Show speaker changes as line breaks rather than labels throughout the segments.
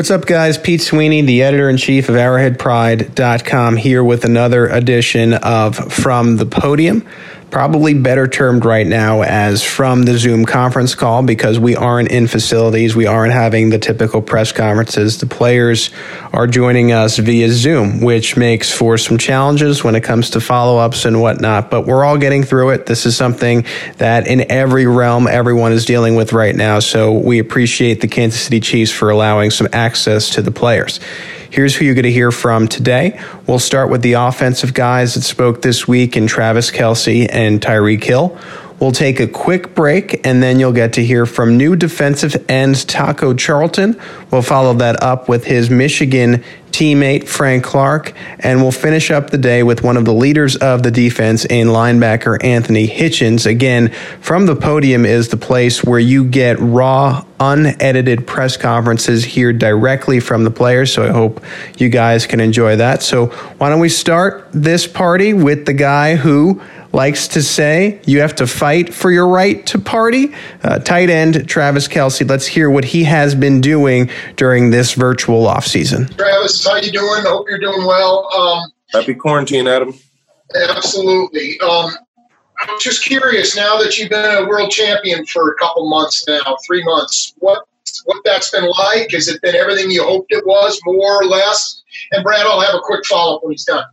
What's up, guys? Pete Sweeney, the editor in chief of ArrowheadPride.com, here with another edition of From the Podium probably better termed right now as from the Zoom conference call because we aren't in facilities. We aren't having the typical press conferences. The players are joining us via Zoom, which makes for some challenges when it comes to follow ups and whatnot. But we're all getting through it. This is something that in every realm everyone is dealing with right now. So we appreciate the Kansas City Chiefs for allowing some access to the players. Here's who you're going to hear from today. We'll start with the offensive guys that spoke this week in Travis Kelce and Tyreek Hill. We'll take a quick break and then you'll get to hear from new defensive end Taco Charlton. We'll follow that up with his Michigan teammate Frank Clark, and we'll finish up the day with one of the leaders of the defense in linebacker Anthony Hitchens. Again, from the podium is the place where you get raw, unedited press conferences here directly from the players. So I hope you guys can enjoy that. So why don't we start this party with the guy who likes to say you have to fight for your right to party. Uh, tight end Travis Kelce, Let's hear what he has been doing during this virtual offseason.
Travis, how you doing? Hope you're doing well. Um,
Happy quarantine, Adam.
Absolutely. Um, I'm just curious. Now that you've been a world champion for a couple months now, three months, what what that's been like? Has it been everything you hoped it was, more or less? And Brad, I'll have a quick follow up when he's done.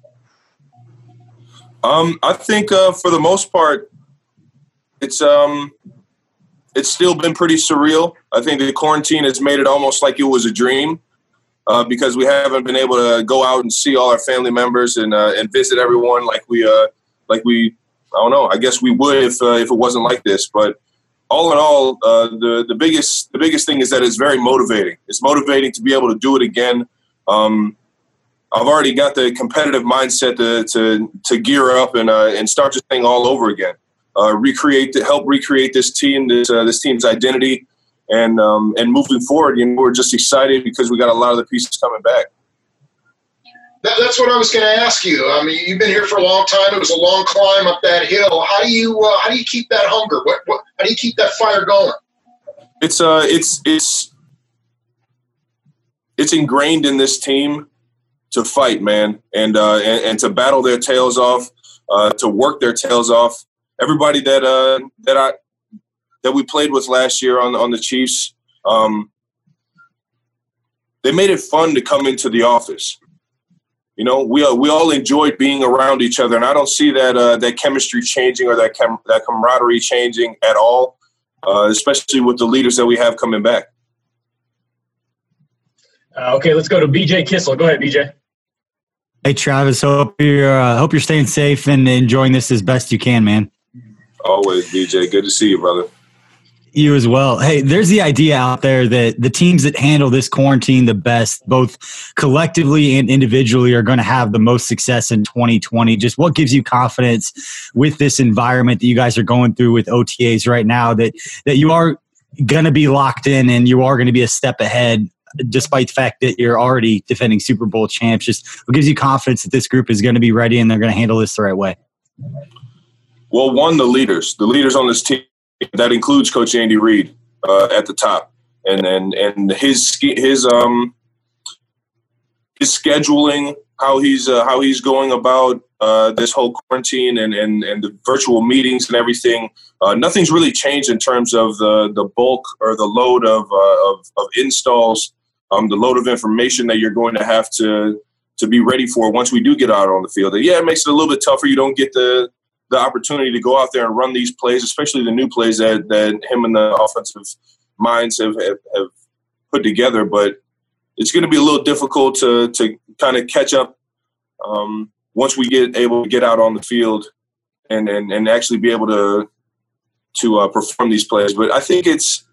Um, I think uh, for the most part, it's um, it's still been pretty surreal. I think the quarantine has made it almost like it was a dream uh, because we haven't been able to go out and see all our family members and uh, and visit everyone like we uh, like we I don't know. I guess we would if uh, if it wasn't like this, but. All in all, uh, the the biggest the biggest thing is that it's very motivating. It's motivating to be able to do it again. Um, I've already got the competitive mindset to to, to gear up and uh, and start this thing all over again. Uh, recreate to help recreate this team, this uh, this team's identity, and um, and moving forward. You know, we're just excited because we got a lot of the pieces coming back.
That, that's what I was going to ask you. I mean, you've been here for a long time. It was a long climb up that hill. How do you uh, how do you keep that hunger? What, what how do you keep that fire going?
It's uh it's it's it's ingrained in this team to fight, man, and uh, and, and to battle their tails off, uh, to work their tails off. Everybody that uh, that I that we played with last year on on the Chiefs, um, they made it fun to come into the office. You know, we uh, we all enjoyed being around each other, and I don't see that uh, that chemistry changing or that cam- that camaraderie changing at all, uh, especially with the leaders that we have coming back.
Uh, okay, let's go to BJ Kissel. Go ahead, BJ.
Hey, Travis. Hope you're uh, hope you're staying safe and enjoying this as best you can, man.
Always, BJ. Good to see you, brother.
You as well. Hey, there's the idea out there that the teams that handle this quarantine the best, both collectively and individually, are going to have the most success in 2020. Just what gives you confidence with this environment that you guys are going through with OTAs right now that that you are going to be locked in and you are going to be a step ahead despite the fact that you're already defending Super Bowl champs? Just what gives you confidence that this group is going to be ready and they're going to handle this the right way?
Well, one, the leaders, the leaders on this team, that includes Coach Andy Reid uh, at the top, and and and his his um his scheduling, how he's uh, how he's going about uh, this whole quarantine and, and and the virtual meetings and everything. Uh, nothing's really changed in terms of the the bulk or the load of uh, of, of installs um, the load of information that you're going to have to to be ready for once we do get out on the field. And yeah, it makes it a little bit tougher. You don't get the the opportunity to go out there and run these plays, especially the new plays that, that him and the offensive minds have, have, have put together. But it's going to be a little difficult to to kind of catch up um, once we get able to get out on the field and and, and actually be able to to uh, perform these plays. But I think it's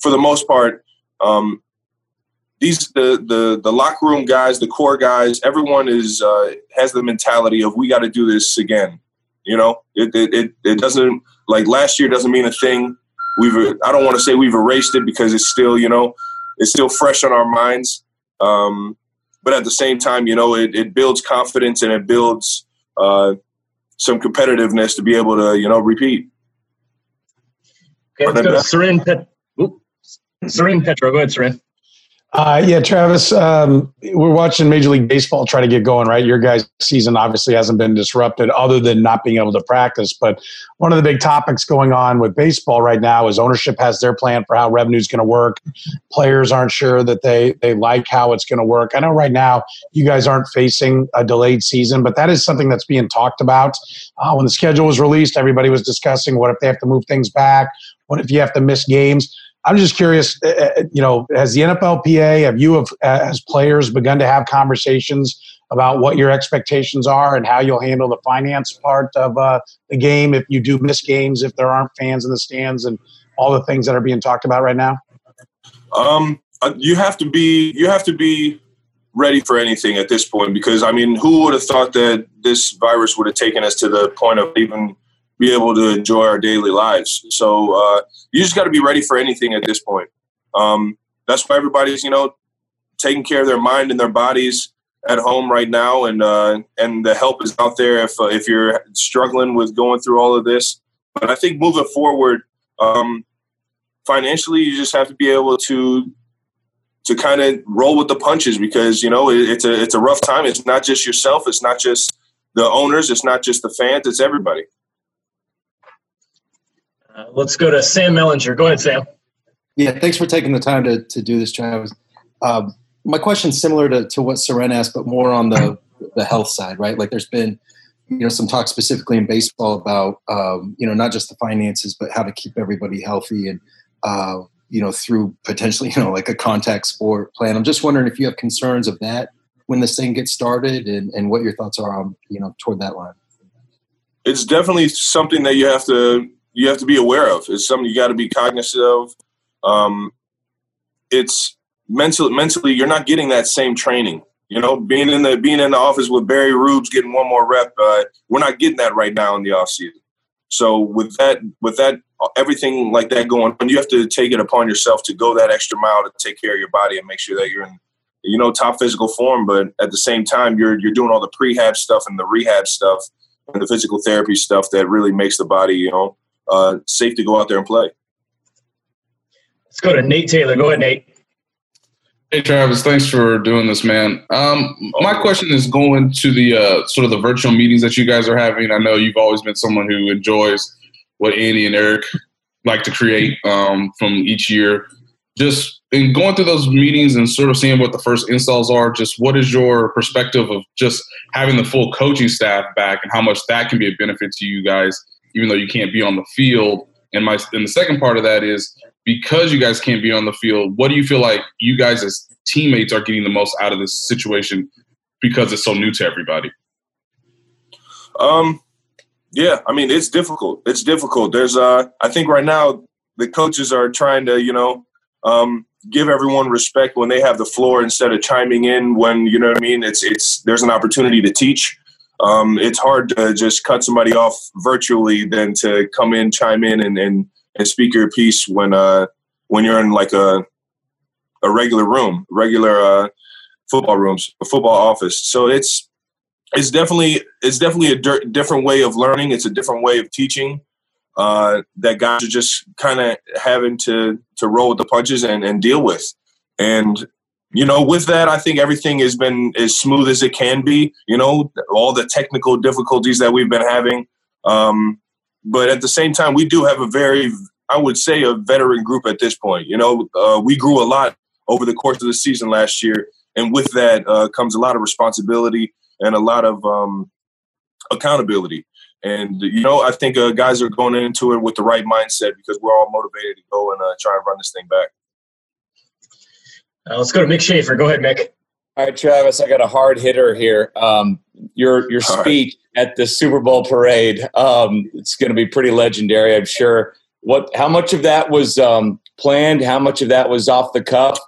for the most part. Um, these the the the locker room guys, the core guys, everyone is uh, has the mentality of we got to do this again. You know, it, it it it doesn't like last year doesn't mean a thing. We've I don't want to say we've erased it because it's still you know it's still fresh on our minds. Um, but at the same time, you know, it, it builds confidence and it builds uh, some competitiveness to be able to you know repeat.
Okay, let's go Soren Pet- Soren Petro. Go ahead, Soren.
Uh, yeah, Travis, um, we're watching Major League Baseball try to get going, right? Your guys' season obviously hasn't been disrupted other than not being able to practice. But one of the big topics going on with baseball right now is ownership has their plan for how revenue is going to work. Players aren't sure that they, they like how it's going to work. I know right now you guys aren't facing a delayed season, but that is something that's being talked about. Uh, when the schedule was released, everybody was discussing what if they have to move things back? What if you have to miss games? I'm just curious, uh, uh, you know, has the NFLPA, have you, have, as players, begun to have conversations about what your expectations are and how you'll handle the finance part of uh, the game if you do miss games, if there aren't fans in the stands, and all the things that are being talked about right now?
Um, uh, you have to be you have to be ready for anything at this point because I mean, who would have thought that this virus would have taken us to the point of even be able to enjoy our daily lives. So uh, you just got to be ready for anything at this point. Um, that's why everybody's you know taking care of their mind and their bodies at home right now, and uh, and the help is out there if uh, if you're struggling with going through all of this. But I think moving forward, um, financially, you just have to be able to to kind of roll with the punches because you know it, it's a it's a rough time. It's not just yourself. It's not just the owners. It's not just the fans. It's everybody.
Uh, let's go to Sam Mellinger. Go ahead, Sam.
Yeah, thanks for taking the time to, to do this, Travis. Um, my question's similar to, to what Soren asked, but more on the, the health side, right? Like there's been, you know, some talk specifically in baseball about, um, you know, not just the finances, but how to keep everybody healthy and, uh, you know, through potentially, you know, like a contact sport plan. I'm just wondering if you have concerns of that when this thing gets started and, and what your thoughts are on, you know, toward that line.
It's definitely something that you have to you have to be aware of. It's something you got to be cognizant of. Um, it's mentally mentally you're not getting that same training. You know, being in the being in the office with Barry Rubes getting one more rep, uh, we're not getting that right now in the off season. So with that with that everything like that going on, you have to take it upon yourself to go that extra mile to take care of your body and make sure that you're in you know top physical form. But at the same time, you're you're doing all the prehab stuff and the rehab stuff and the physical therapy stuff that really makes the body you know uh, safe to go out there and play.
Let's go to Nate Taylor. Go ahead, Nate.
Hey Travis, thanks for doing this, man. Um, my question is going to the uh, sort of the virtual meetings that you guys are having. I know you've always been someone who enjoys what Andy and Eric like to create um, from each year. Just in going through those meetings and sort of seeing what the first installs are, just what is your perspective of just having the full coaching staff back and how much that can be a benefit to you guys even though you can't be on the field. And my and the second part of that is because you guys can't be on the field, what do you feel like you guys as teammates are getting the most out of this situation because it's so new to everybody?
Um, yeah, I mean it's difficult. It's difficult. There's uh, I think right now the coaches are trying to you know um, give everyone respect when they have the floor instead of chiming in when you know what I mean. It's it's there's an opportunity to teach um, it's hard to just cut somebody off virtually than to come in, chime in, and and, and speak your piece when uh when you're in like a a regular room, regular uh, football rooms, a football office. So it's it's definitely it's definitely a di- different way of learning. It's a different way of teaching. Uh, that guys are just kind of having to to roll with the punches and, and deal with. And you know, with that, I think everything has been as smooth as it can be. You know, all the technical difficulties that we've been having, um, but at the same time, we do have a very, I would say, a veteran group at this point. You know, uh, we grew a lot over the course of the season last year, and with that uh, comes a lot of responsibility and a lot of um, accountability. And you know, I think uh, guys are going into it with the right mindset because we're all motivated to go and uh, try and run this thing back.
Uh, let's go to Mick Schaefer. Go ahead, Mick.
All right, Travis, I got a hard hitter here. Um, your your speech right. at the Super Bowl parade, um, it's going to be pretty legendary, I'm sure. What? How much of that was um, planned? How much of that was off the cuff?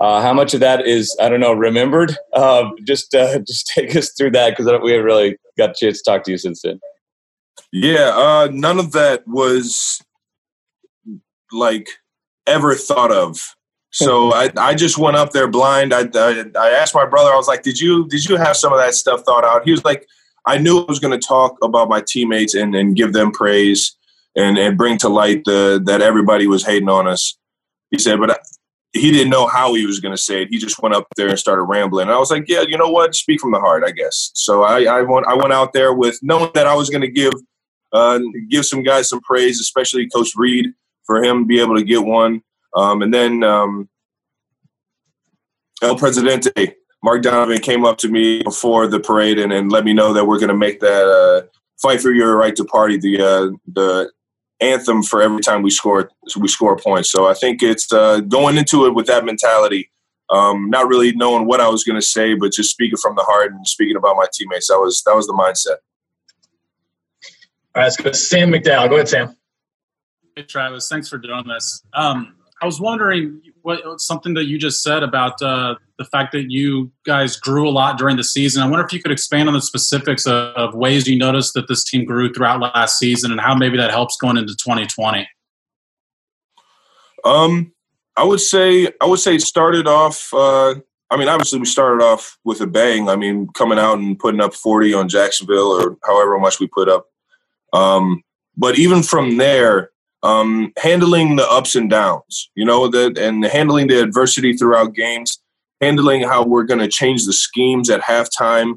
Uh, how much of that is I don't know remembered? Uh, just uh, just take us through that because we haven't really got a chance to talk to you since then.
Yeah, uh, none of that was like ever thought of so I, I just went up there blind. I, I, I asked my brother. I was like, "Did you did you have some of that stuff thought out?" He was like, "I knew I was going to talk about my teammates and, and give them praise and, and bring to light the that everybody was hating on us." He said, "But he didn't know how he was going to say it. He just went up there and started rambling. And I was like, yeah, you know what? Speak from the heart, I guess. So I, I went, I went out there with knowing that I was going to give, uh, give some guys some praise, especially Coach Reid for him to be able to get one. Um, and then um, El Presidente, Mark Donovan came up to me before the parade and, and let me know that we're going to make that uh, fight for your right to party the uh, the anthem for every time we score we score points. So I think it's uh, going into it with that mentality, um, not really knowing what I was going to say, but just speaking from the heart and speaking about my teammates. That was that was the mindset.
All right, let's go. Sam McDowell. Go ahead, Sam.
Hey, Travis. Thanks for doing this. Um, I was wondering what something that you just said about uh, the fact that you guys grew a lot during the season. I wonder if you could expand on the specifics of, of ways you noticed that this team grew throughout last season and how maybe that helps going into 2020.
Um, I would say I would say it started off. Uh, I mean, obviously we started off with a bang. I mean, coming out and putting up 40 on Jacksonville or however much we put up. Um, but even from there, um, handling the ups and downs, you know, that and handling the adversity throughout games, handling how we're going to change the schemes at halftime,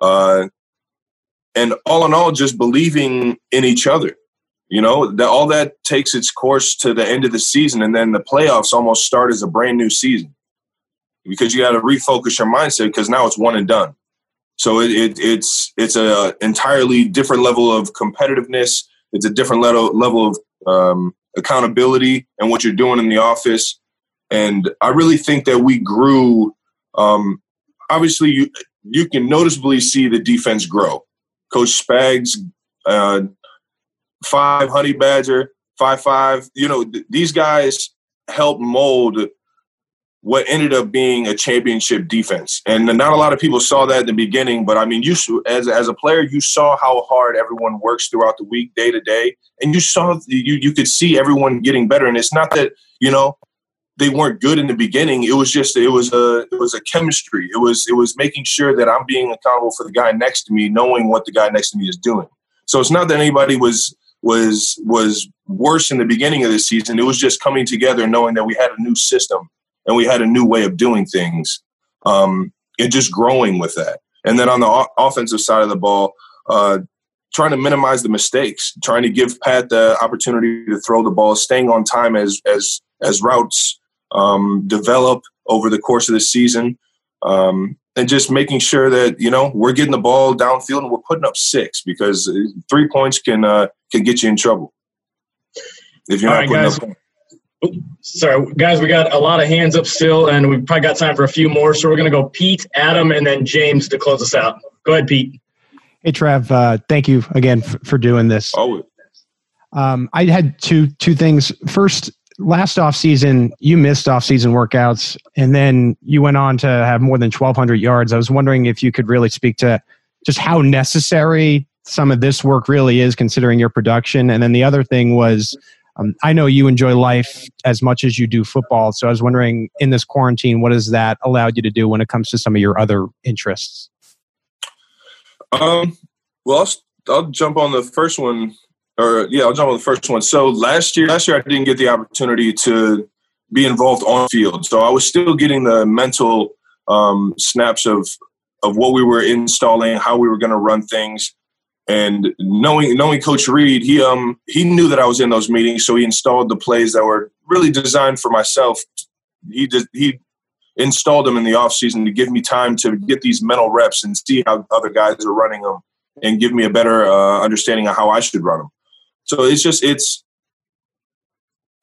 uh, and all in all, just believing in each other. You know, that all that takes its course to the end of the season, and then the playoffs almost start as a brand new season because you got to refocus your mindset because now it's one and done. So it, it, it's it's a entirely different level of competitiveness. It's a different level level of um, accountability and what you're doing in the office. And I really think that we grew. Um, obviously, you you can noticeably see the defense grow. Coach Spags, uh, five Honey Badger, five five. You know th- these guys help mold what ended up being a championship defense. And not a lot of people saw that in the beginning, but I mean, you as as a player, you saw how hard everyone works throughout the week, day to day, and you saw you you could see everyone getting better. And it's not that you know they weren't good in the beginning. It was just it was a it was a chemistry. It was it was making sure that I'm being accountable for the guy next to me, knowing what the guy next to me is doing. So it's not that anybody was was was worse in the beginning of the season. It was just coming together, knowing that we had a new system and we had a new way of doing things um, and just growing with that. And then on the o- offensive side of the ball, uh, trying to minimize the mistakes, trying to give Pat the opportunity to throw the ball, staying on time as as as routes um, develop over the course of the season, um, and just making sure that you know we're getting the ball downfield and we're putting up six because three points can uh, can get you in trouble if you're
All
not
right,
putting
guys.
up.
Sorry, guys, we got a lot of hands up still, and we've probably got time for a few more. So we're going to go Pete, Adam, and then James to close us out. Go ahead, Pete.
Hey, Trev. Uh, thank you again f- for doing this.
Oh,
Um, I had two two things. First, last off season, you missed off season workouts, and then you went on to have more than twelve hundred yards. I was wondering if you could really speak to just how necessary some of this work really is, considering your production. And then the other thing was, um, I know you enjoy life as much as you do football. So I was wondering, in this quarantine, what has that allowed you to do when it comes to some of your other interests?
Um, well, I'll, I'll jump on the first one, or yeah, I'll jump on the first one. So last year, last year I didn't get the opportunity to be involved on field, so I was still getting the mental um, snaps of of what we were installing, how we were going to run things, and knowing knowing Coach Reid, he um he knew that I was in those meetings, so he installed the plays that were really designed for myself. He did he installed them in the offseason to give me time to get these mental reps and see how other guys are running them and give me a better uh, understanding of how I should run them. So it's just it's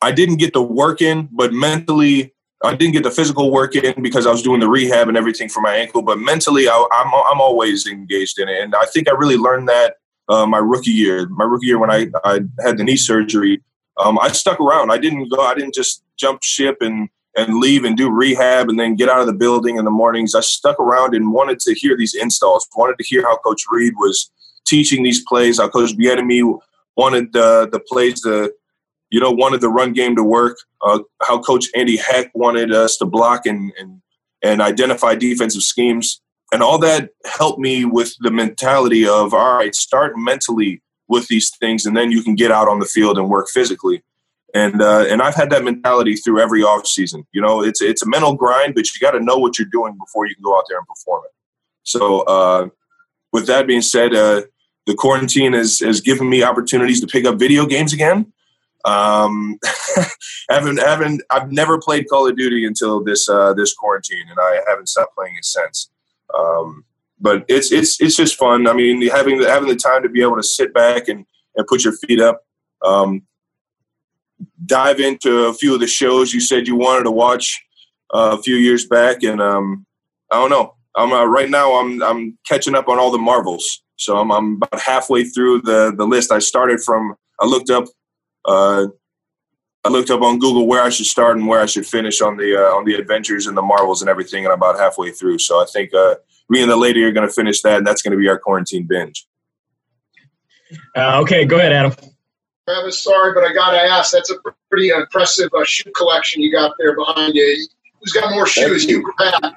I didn't get the work in, but mentally I didn't get the physical work in because I was doing the rehab and everything for my ankle. But mentally, I, I'm I'm always engaged in it, and I think I really learned that uh, my rookie year. My rookie year when I, I had the knee surgery, um, I stuck around. I didn't go. I didn't just jump ship and and leave and do rehab and then get out of the building in the mornings. I stuck around and wanted to hear these installs. Wanted to hear how Coach Reid was teaching these plays. How Coach Bieniemy wanted the the plays to you know, wanted the run game to work. Uh, how Coach Andy Heck wanted us to block and and and identify defensive schemes, and all that helped me with the mentality of all right, start mentally with these things, and then you can get out on the field and work physically. And uh, and I've had that mentality through every off season. You know, it's it's a mental grind, but you got to know what you're doing before you can go out there and perform it. So, uh, with that being said, uh, the quarantine has has given me opportunities to pick up video games again. Um, haven't haven't I've never played Call of Duty until this uh, this quarantine, and I haven't stopped playing it since. Um, but it's it's it's just fun. I mean, having the, having the time to be able to sit back and, and put your feet up, um, dive into a few of the shows you said you wanted to watch uh, a few years back, and um, I don't know. I'm uh, right now. I'm I'm catching up on all the Marvels, so I'm, I'm about halfway through the the list. I started from. I looked up. Uh, I looked up on Google where I should start and where I should finish on the uh, on the adventures and the Marvels and everything, and I'm about halfway through. So I think uh, me and the lady are going to finish that, and that's going to be our quarantine binge.
Uh, okay, go ahead, Adam.
Travis, sorry, but I got to ask. That's a pretty impressive uh, shoe collection you got there behind you. Who's got more shoes, you or Pat?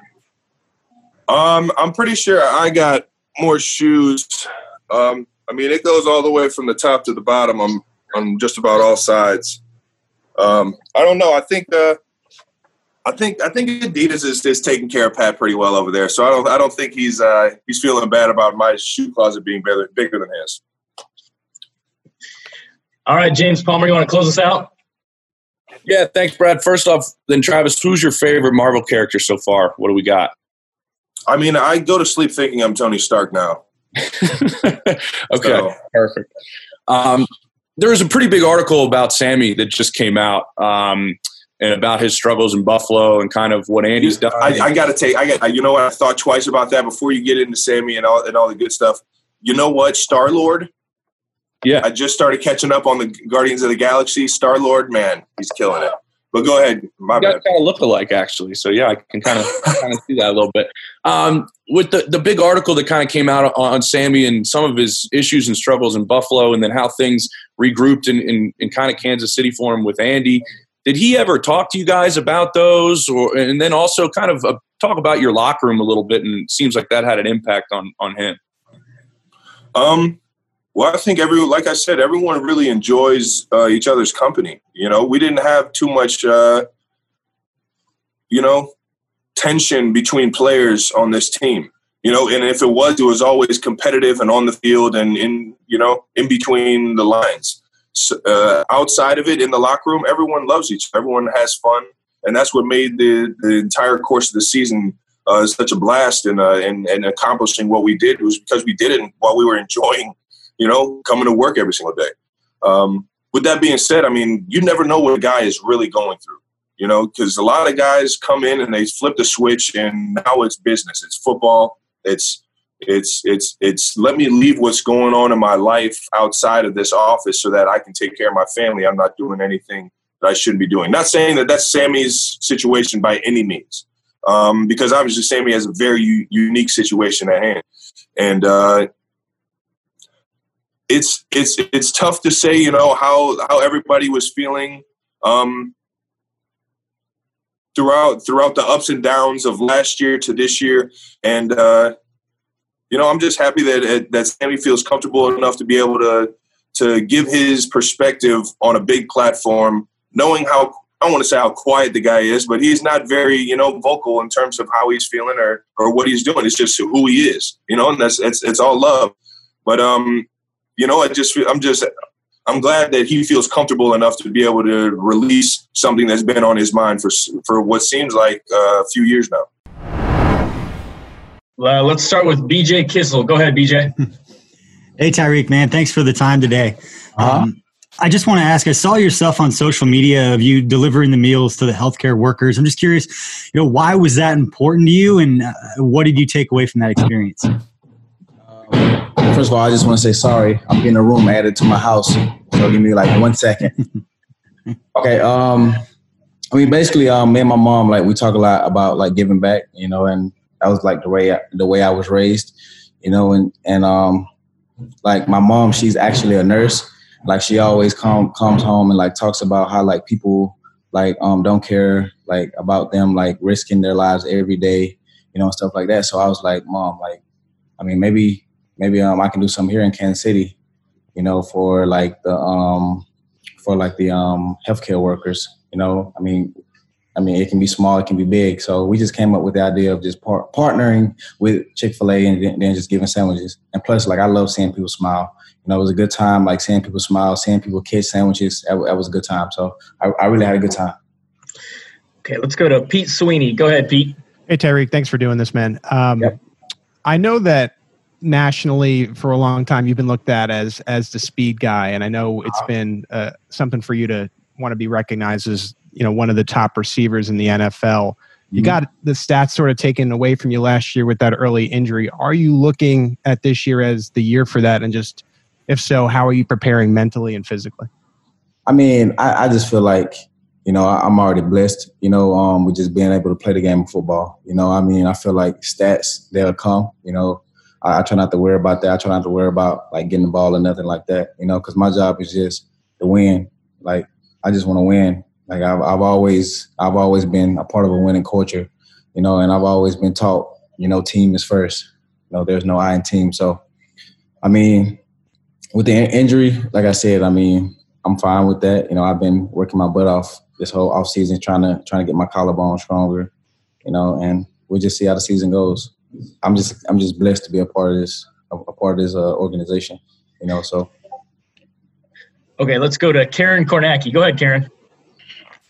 Um, I'm pretty sure I got more shoes. Um, I mean, it goes all the way from the top to the bottom. I'm on just about all sides. Um, I don't know. I think uh, I think I think Adidas is, is taking care of Pat pretty well over there. So I don't I don't think he's uh, he's feeling bad about my shoe closet being bigger, bigger than his.
All right, James Palmer, you want to close us out?
Yeah, thanks, Brad. First off, then Travis, who's your favorite Marvel character so far? What do we got?
I mean, I go to sleep thinking I'm Tony Stark now.
okay, so. perfect. Um, there was a pretty big article about Sammy that just came out. Um, and about his struggles in Buffalo and kind of what Andy's done.
I, I got to take. I got. You know what? I thought twice about that before you get into Sammy and all and all the good stuff. You know what? Star Lord.
Yeah,
I just started catching up on the Guardians of the Galaxy. Star Lord, man, he's killing it. But go ahead. My
you guys kind of look alike, actually. So yeah, I can kind of kind of see that a little bit. Um, with the the big article that kind of came out on Sammy and some of his issues and struggles in Buffalo, and then how things regrouped in in, in kind of Kansas City for him with Andy. Did he ever talk to you guys about those, or and then also kind of uh, talk about your locker room a little bit? And it seems like that had an impact on on him.
Um, well, I think every like I said, everyone really enjoys uh, each other's company. You know, we didn't have too much, uh, you know, tension between players on this team. You know, and if it was, it was always competitive and on the field and in you know in between the lines uh, outside of it in the locker room, everyone loves each. Everyone has fun, and that's what made the, the entire course of the season uh, such a blast and, uh, and and accomplishing what we did was because we did it while we were enjoying, you know, coming to work every single day. Um, with that being said, I mean, you never know what a guy is really going through, you know, because a lot of guys come in and they flip the switch, and now it's business, it's football, it's it's it's it's let me leave what's going on in my life outside of this office so that I can take care of my family. I'm not doing anything that I shouldn't be doing. Not saying that that's Sammy's situation by any means, um, because obviously Sammy has a very u- unique situation at hand, and uh, it's it's it's tough to say, you know, how how everybody was feeling. Um, throughout throughout the ups and downs of last year to this year, and uh, you know, I'm just happy that that Sammy feels comfortable enough to be able to to give his perspective on a big platform, knowing how I don't want to say how quiet the guy is, but he's not very, you know, vocal in terms of how he's feeling or or what he's doing. It's just who he is, you know, and that's it's it's all love. But um, you know, I just feel, I'm just I'm glad that he feels comfortable enough to be able to release something that's been on his mind for for what seems like uh, a few years now.
Uh, let's start with BJ Kissel. Go ahead, BJ.
hey, Tyreek, man. Thanks for the time today. Uh-huh. Um, I just want to ask I saw yourself on social media of you delivering the meals to the healthcare workers. I'm just curious, you know, why was that important to you and uh, what did you take away from that experience? Um,
first of all, I just want to say sorry. I'm getting a room added to my house. So give me like one second. okay. Um, I mean, basically, um, me and my mom, like, we talk a lot about like giving back, you know, and that was like the way I, the way I was raised, you know, and and um, like my mom, she's actually a nurse. Like she always come comes home and like talks about how like people like um don't care like about them like risking their lives every day, you know, stuff like that. So I was like, mom, like, I mean, maybe maybe um I can do something here in Kansas City, you know, for like the um for like the um, healthcare workers. You know, I mean, I mean, it can be small, it can be big. So we just came up with the idea of just par- partnering with Chick Fil A and then, then just giving sandwiches. And plus, like I love seeing people smile. You know, it was a good time. Like seeing people smile, seeing people catch sandwiches. That, that was a good time. So I, I really had a good time.
Okay, let's go to Pete Sweeney. Go ahead, Pete.
Hey, Tyreek, thanks for doing this, man. Um,
Yep.
I know that nationally for a long time you've been looked at as as the speed guy, and I know it's been uh, something for you to want to be recognized as you know one of the top receivers in the NFL. You
Mhm.
got the stats sort of taken away from you last year with that early injury. Are you looking at this year as the year for that? And just if so, how are you preparing mentally and physically?
I mean, I, I just feel like, you know, I, I'm already blessed, you know, um, with just being able to play the game of football. You know, I mean, I feel like stats, they'll come, you know. I, I try not to worry about that. I try not to worry about like getting the ball or nothing like that, you know, because my job is just to win. Like, I just want to win. Like I've, I've always, I've always been a part of a winning culture, you know, and I've always been taught, you know, team is first. You know, there's no I in team. So, I mean, with the in- injury, like I said, I mean, I'm fine with that. You know, I've been working my butt off this whole off season, trying to trying to get my collarbone stronger. You know, and we'll just see how the season goes. I'm just I'm just blessed to be a part of this a, a part of this uh, organization. You know, so
Okay, let's go to Karen Kornacki. Go ahead, Karen.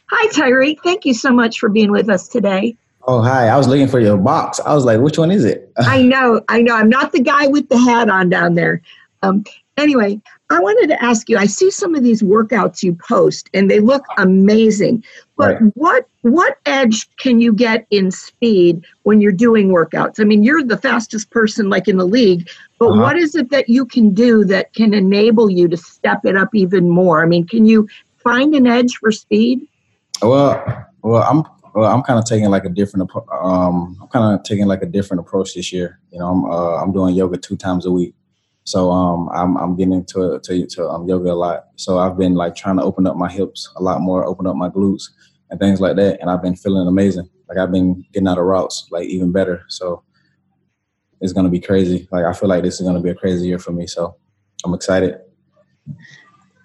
Hi, Tyreek. Thank you so much for being with us today.
oh hi, I was looking for your box. I was like, which one is it?
I know, I know. I'm not the guy with the hat on down there. Um, anyway, I wanted to ask you. I see some of these workouts you post, and they look amazing. But
Right.
what what edge can you get in speed when you're doing workouts? I mean, you're the fastest person like in the league, but
Uh-huh.
what is it that you can do that can enable you to step it up even more? I mean, can you find an edge for speed?
Well, well, I'm well, I'm kind of taking like a different um, I'm kind of taking like a different approach this year. You know, I'm uh, I'm doing yoga two times a week, so um, I'm I'm getting into to, to um, yoga a lot. So I've been like trying to open up my hips a lot more, open up my glutes and things like that, and I've been feeling amazing. Like I've been getting out of routes like even better. So it's gonna be crazy. Like I feel like this is gonna be a crazy year for me. So I'm excited.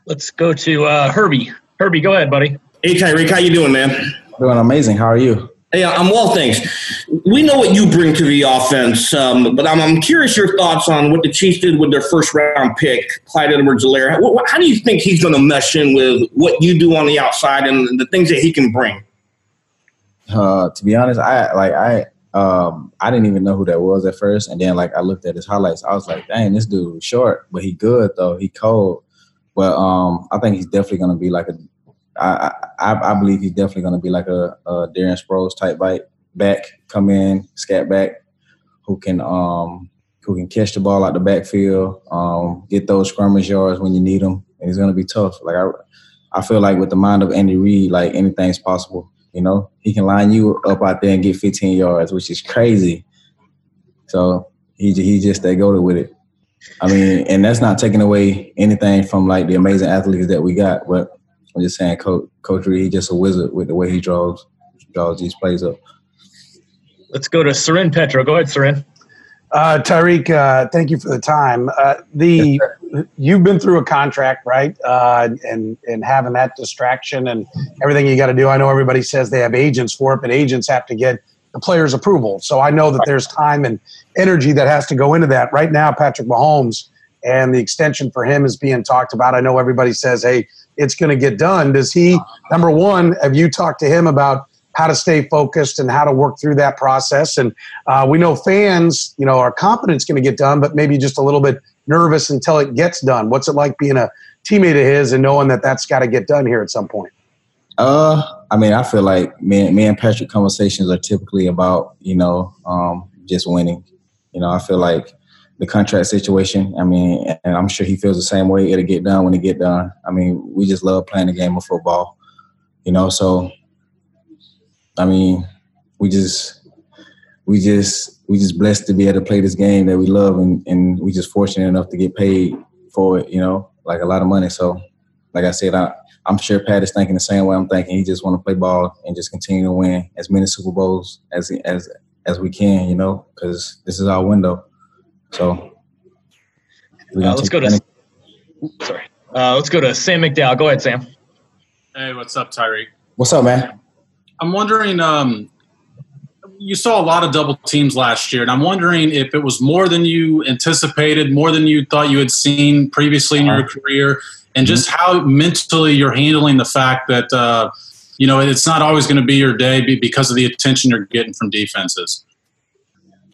Let's go to uh, Herbie. Herbie, go ahead, buddy.
Hey Tyreek, how you doing, man?
Doing amazing. How are you?
Hey, I'm well, thanks. We know what you bring to the offense, um, but I'm, I'm curious your thoughts on what the Chiefs did with their first round pick, Clyde Edwards-Helaire. How, how do you think he's going to mesh in with what you do on the outside and the things that he can bring?
Uh, to be honest, I like I um I didn't even know who that was at first, and then like I looked at his highlights, I was like, dang, this dude short, but he good though, he cold. But um, I think he's definitely gonna be like a. I I, I believe he's definitely gonna be like a, a Darren Sproles type bite back, come in, scat back, who can um who can catch the ball out the backfield, um, get those scrimmage yards when you need them, and he's gonna be tough. Like I, I feel like with the mind of Andy Reid, like anything's possible. You know, he can line you up out there and get 15 yards, which is crazy. So he he just they go to with it. I mean, and that's not taking away anything from like the amazing athletes that we got, but I'm just saying, Coach Coach Reid, he's just a wizard with the way he draws draws these plays up.
Let's go to Soren Petro. Go ahead, Soren.
Uh, Tyreek, uh, thank you for the time. Uh, the you've been through a contract, right? Uh, and and having that distraction and everything you got to do. I know everybody says they have agents for it, but agents have to get the player's approval. So I know that there's time and energy that has to go into that. Right now, Patrick Mahomes and the extension for him is being talked about. I know everybody says, "Hey, it's going to get done." Does he? Number one, have you talked to him about? how to stay focused and how to work through that process. And uh, we know fans, you know, are confident it's going to get done, but maybe just a little bit nervous until it gets done. What's it like being a teammate of his and knowing that that's got to get done here at some point?
Uh, I mean, I feel like me, me and Patrick conversations are typically about you know um, just winning. You know, I feel like the contract situation. I mean, and I'm sure he feels the same way. It'll get done when it get done. I mean, we just love playing the game of football. You know, so I mean, we just we just we just blessed to be able to play this game that we love, and and we just fortunate enough to get paid for it. You know, like a lot of money. So, like I said, I, I'm sure Pat is thinking the same way I'm thinking. He just want to play ball and just continue to win as many Super Bowls as as as we can. You know, because this is our window. So.
Uh, let's go to sorry. Uh, let's go to Sam McDowell. Go ahead, Sam.
Hey, what's up, Tyreek?
What's up, man?
I'm wondering. Um, you saw a lot of double teams last year, and I'm wondering if it was more than you anticipated, more than you thought you had seen previously in your
Uh-huh.
career, and just how mentally you're handling the fact that uh, you know it's not always going to be your day because of the attention you're getting from defenses.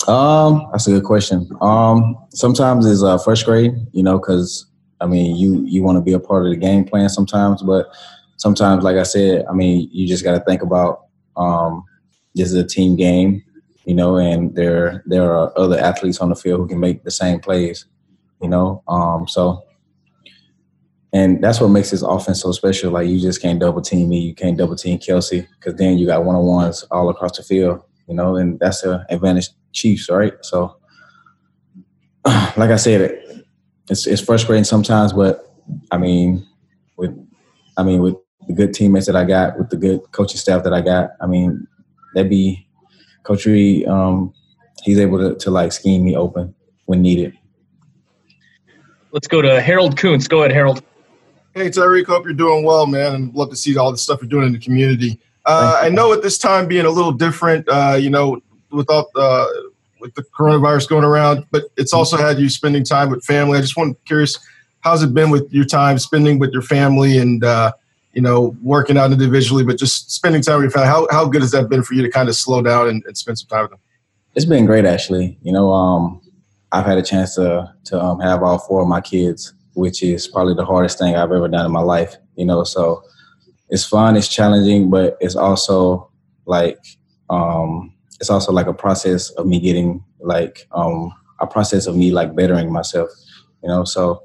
Um, that's a good question. Um, sometimes it's uh, frustrating, you know, because I mean, you you want to be a part of the game plan sometimes, but sometimes, like I said, I mean, you just got to think about um, this is a team game, you know, and there there are other athletes on the field who can make the same plays, you know. Um, so, and that's what makes this offense so special. Like you just can't double team me, you can't double team Kelce, because then you got one on ones all across the field, you know, and that's an advantage Chiefs, right? So, like I said, it's it's frustrating sometimes, but I mean, with I mean with the good teammates that I got, with the good coaching staff that I got, I mean, that be Coach Reid, um, he's able to, to like scheme me open when needed.
Let's go to Harold Kuntz. Go ahead, Harold.
Hey, Tyreek, hope you're doing well, man, and love to see all the stuff you're doing in the community. Uh, I know at this time being a little different, uh, you know, without uh, with the coronavirus going around, but it's also had you spending time with family. I just want curious, how's it been with your time spending with your family and uh, you know working out individually, but just spending time with your family? How how good has that been for you to kind of slow down and, and spend some time with them?
It's been great, actually. You know, um, I've had a chance to to um, have all four of my kids, which is probably the hardest thing I've ever done in my life. You know, so it's fun, it's challenging, but it's also like um, it's also like a process of me getting like um, a process of me like bettering myself. You know, so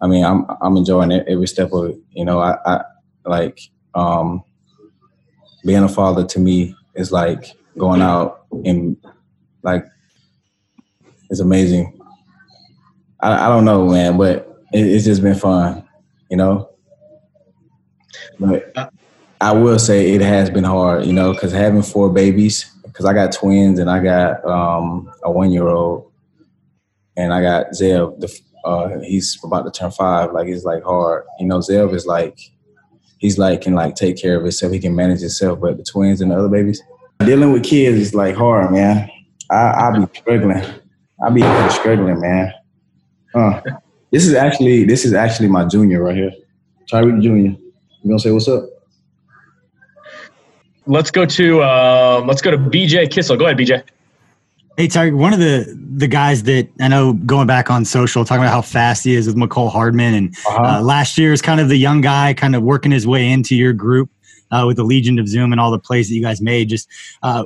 I mean, I'm I'm enjoying it every step of it. You know, I, I like um, being a father to me is like going out and like it's amazing. I, I don't know, man, but it, it's just been fun, you know. But I will say it has been hard, you know, because having four babies, because I got twins and I got um, a one year old, and I got Zev. The, uh, he's about to turn five. Like it's like hard, you know. Zev is like he's like can like take care of himself. He can manage himself, but the twins and the other babies, dealing with kids is like hard, man. I I be struggling. I be struggling, man. Uh, this is actually this is actually my junior right here, Tyreek Junior. You gonna say what's up?
Let's go to um, let's go to BJ Kissel. Go ahead, BJ.
Hey Tyreek, one of the the guys that I know going back on social, talking about how fast he is with Mecole Hardman, and uh, last year is kind of the young guy, kind of working his way into your group uh, with the Legion of Zoom and all the plays that you guys made. Just uh,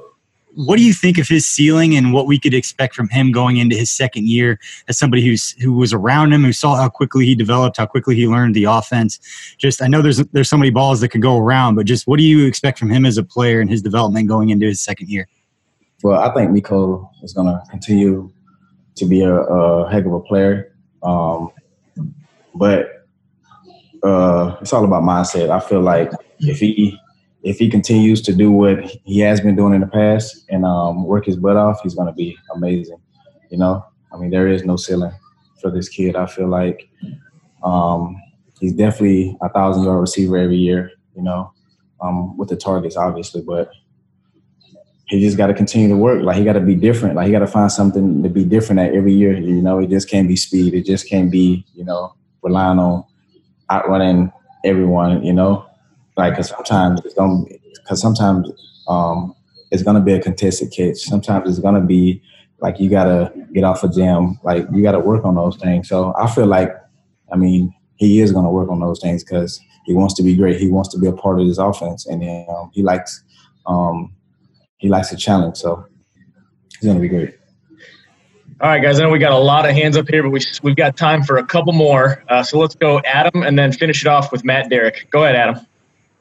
what do you think of his ceiling and what we could expect from him going into his second year as somebody who's who was around him, who saw how quickly he developed, how quickly he learned the offense? Just I know there's there's so many balls that could go around, but just what do you expect from him as a player and his development going into his second year?
Well, I think Miko is going to continue to be a, a heck of a player, um, but uh, it's all about mindset. I feel like if he if he continues to do what he has been doing in the past and um, work his butt off, he's going to be amazing. You know, I mean, there is no ceiling for this kid. I feel like um, he's definitely a thousand yard receiver every year. You know, um, with the targets, obviously, but he just got to continue to work. Like he got to be different. Like he got to find something to be different at every year. You know, it just can't be speed. It just can't be you know relying on outrunning everyone. You know, like because sometimes it's gonna because sometimes um, it's gonna be a contested catch. Sometimes it's gonna be like you gotta get off a jam. Like you gotta work on those things. So I feel like, I mean, he is gonna work on those things because he wants to be great. He wants to be a part of this offense, and um, he likes um, he likes a challenge. So he's gonna be great.
All right, guys. I know we got a lot of hands up here, but we we've got time for a couple more. Uh, so let's go, Adam, and then finish it off with Matt Derrick. Go ahead, Adam.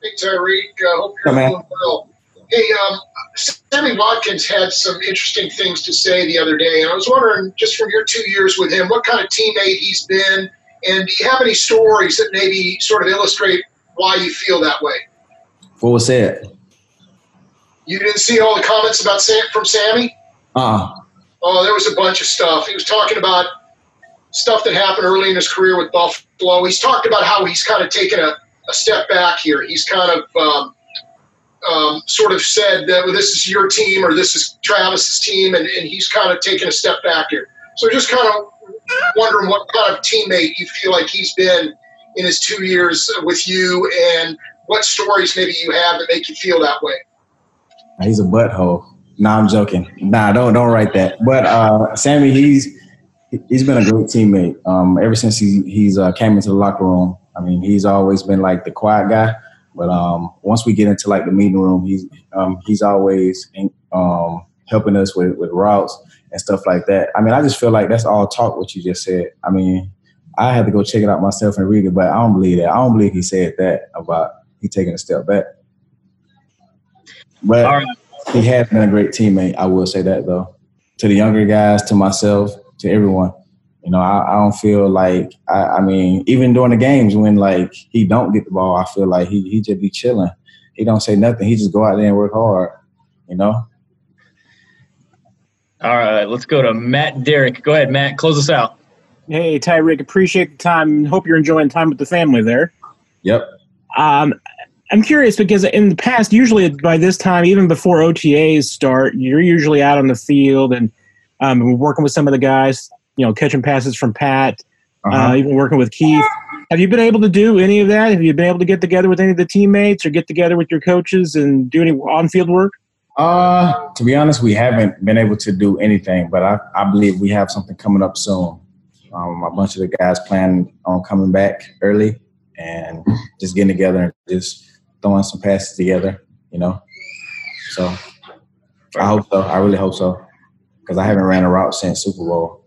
Hey, Tyreek. Uh, hope you're doing well. Hey, um, Sammy Watkins had some interesting things to say the other day, and I was wondering, just from your two years with him, what kind of teammate he's been, and do you have any stories that maybe sort of illustrate why you feel that way?
What was said?
You didn't see all the comments about Sam from Sammy?
Uh,
Oh, there was a bunch of stuff. He was talking about stuff that happened early in his career with Buffalo. He's talked about how he's kind of taken a a step back here. He's kind of um, um, sort of said that well, this is your team or this is Travis's team, and, and he's kind of taken a step back here. So just kind of wondering what kind of teammate you feel like he's been in his two years with you, and what stories maybe you have that make you feel that way.
He's a butthole. Nah, I'm joking. Nah, don't don't write that. But uh, Sammy, he's he's been a great teammate. Um, ever since he he's uh, came into the locker room. I mean, he's always been like the quiet guy. But um, once we get into like the meeting room, he's um, he's always in, um, helping us with, with routes and stuff like that. I mean, I just feel like that's all talk what you just said. I mean, I had to go check it out myself and read it, but I don't believe that. I don't believe he said that about he taking a step back. But right. he has been a great teammate. I will say that though. To the younger guys, to myself, to everyone. You know, I, I don't feel like I, I, mean, even during the games when like he don't get the ball, I feel like he he just be chilling. He don't say nothing. He just go out there and work hard. You know.
All right, let's go to Matt Derrick. Go ahead, Matt. Close us out.
Hey, Tyreek. Appreciate the time. Hope you're enjoying time with the family there.
Yep.
Um, I'm curious because in the past, usually by this time, even before OTAs start, you're usually out on the field and um, working with some of the guys. You know, catching passes from Pat, uh, uh-huh. uh, even working with Keith. Have you been able to do any of that? Have you been able to get together with any of the teammates or get together with your coaches and do any on-field work?
Uh, to be honest, we haven't been able to do anything, but I, I believe we have something coming up soon. Um, a bunch of the guys plan on coming back early and just getting together and just throwing some passes together, you know. So I hope so. I really hope so because I haven't ran a route since Super Bowl.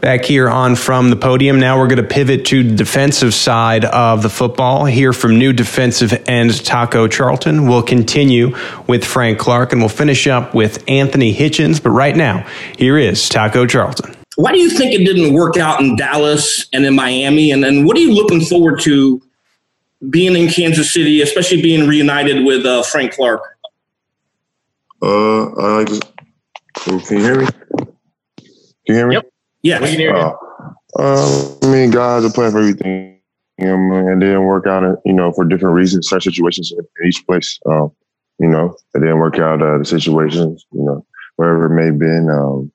Back here on From the Podium. Now we're going to pivot to the defensive side of the football. Hear from new defensive end Taco Charlton. We'll continue with Frank Clark and we'll finish up with Anthony Hitchens. But right now, here is Taco Charlton.
Why do you think it didn't work out in Dallas and in Miami? And then what are you looking forward to being in Kansas City, especially being reunited with uh, Frank Clark?
Uh, I just, can you hear me? Can you hear me?
Yep. Yeah, we can hear
uh, uh, I mean, guys are playing for everything, you know, and didn't work out, you know, for different reasons, certain situations in each place. Um, you know, it didn't work out uh, the situations, you know, wherever it may have been, um,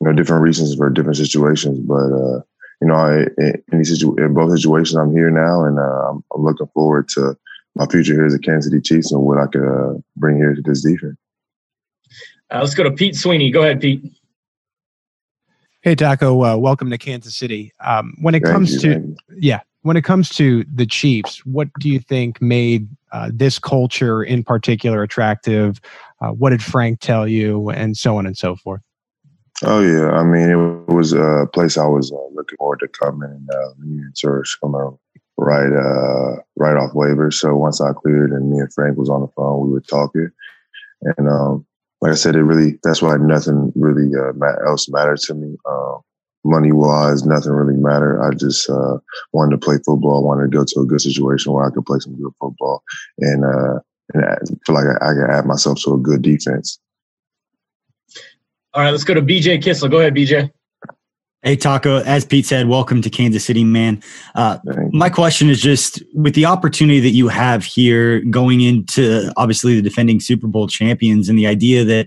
you know, different reasons for different situations. But, uh, you know, I, in, any situ- in both situations, I'm here now, and uh, I'm, I'm, looking forward to my future here as a Kansas City Chiefs and what I could uh, bring here to this defense.
Uh, let's go to Pete Sweeney. Go ahead, Pete.
Hey Taco, uh, welcome to Kansas City. Um, when it Thank comes you, to yeah, when it comes to the Chiefs, what do you think made uh, this culture in particular attractive? Uh, what did Frank tell you, and so on and so forth?
Oh yeah, I mean it was a place I was uh, looking forward to coming and uh, Union Church coming right uh, right off waivers. So once I cleared and me and Frank was on the phone, we were talking, and um, like I said, it really that's why nothing really uh, else mattered to me. Uh, money wise, nothing really mattered. I just uh, wanted to play football. I wanted to go to a good situation where I could play some good football and, uh, and I feel like I, I can add myself to a good defense.
All right, let's go to BJ Kissel. Go ahead, BJ.
Hey, Taco, as Pete said, welcome to Kansas City, man. Uh, my question is just with the opportunity that you have here going into obviously the defending Super Bowl champions and the idea that,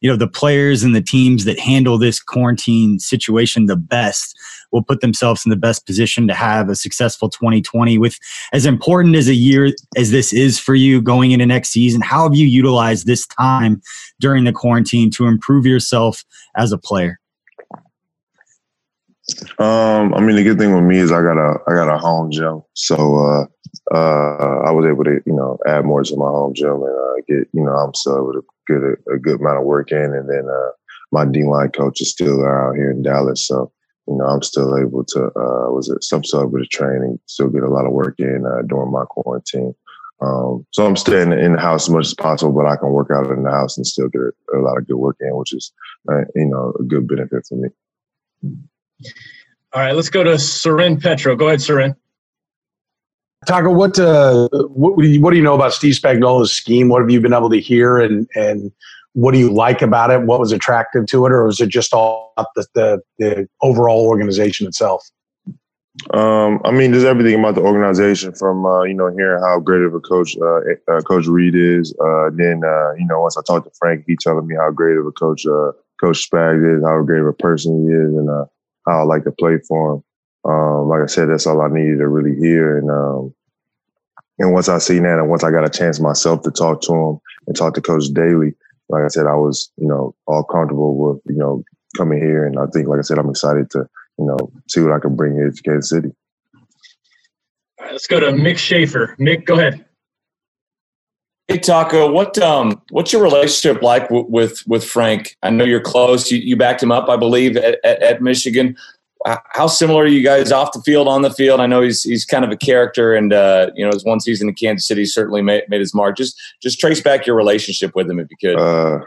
you know, the players and the teams that handle this quarantine situation the best will put themselves in the best position to have a successful 2020 with as important as a year as this is for you going into next season. How have you utilized this time during the quarantine to improve yourself as a player?
Um, I mean, the good thing with me is I got a I got a home gym, so uh, uh, I was able to you know add more to my home gym and uh, get you know I'm still able to get a, a good amount of work in, and then uh, my D line coach is still out here in Dallas, so you know I'm still able to uh, was it some sort of training, still get a lot of work in uh, during my quarantine. Um, so I'm staying in the house as much as possible, but I can work out in the house and still get a lot of good work in, which is you know a good benefit for me.
All right, let's go to Soren Petro. Go ahead, Soren.
Taco, what, uh, what, what do you know about Steve Spagnuolo's scheme? What have you been able to hear, and and what do you like about it? What was attractive to it, or was it just all the the, the overall organization itself?
Um, I mean, there's everything about the organization from uh, you know hearing how great of a coach uh, uh, Coach Reid is. Uh, then uh, you know once I talked to Frank, he telling me how great of a coach uh, Coach Spags is, how great of a person he is, and how I like to play for him. Um, like I said, that's all I needed to really hear. And um, and once I seen that, and once I got a chance myself to talk to him and talk to Coach Daly, like I said, I was you know all comfortable with you know coming here. And I think, like I said, I'm excited to you know see what I can bring here to Kansas City.
Let's go to Mick Schaefer. Mick, go ahead.
Hey Taco, what um what's your relationship like w- with with Frank? I know you're close. You, you backed him up, I believe, at, at, at, Michigan. How similar are you guys off the field, on the field? I know he's he's kind of a character, and uh, you know his one season in Kansas City certainly made, made his mark. Just just trace back your relationship with him if you could.
Uh,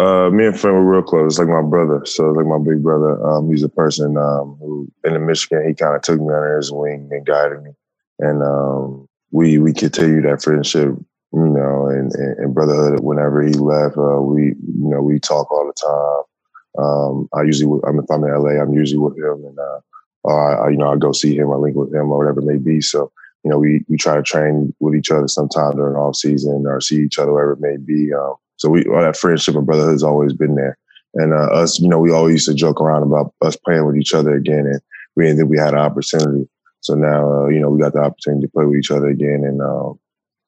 uh, me and Frank were real close, It's like my brother. So like my big brother. Um, he's a person um, who in Michigan he kind of took me under his wing and guided me, and um, we we continue that friendship you know, and, and, brotherhood. Whenever he left, uh, we, you know, we talk all the time. Um, I usually, I mean, if I'm in LA, I'm usually with him, and uh, I, you know, I go see him, I link with him, or whatever it may be. So, you know, we we try to train with each other sometime during off season, or see each other wherever it may be. Um, so we, all that friendship and brotherhood has always been there. And uh, us, you know, we always used to joke around about us playing with each other again, and we didn't think we had an opportunity. So now, uh, you know, we got the opportunity to play with each other again, and um,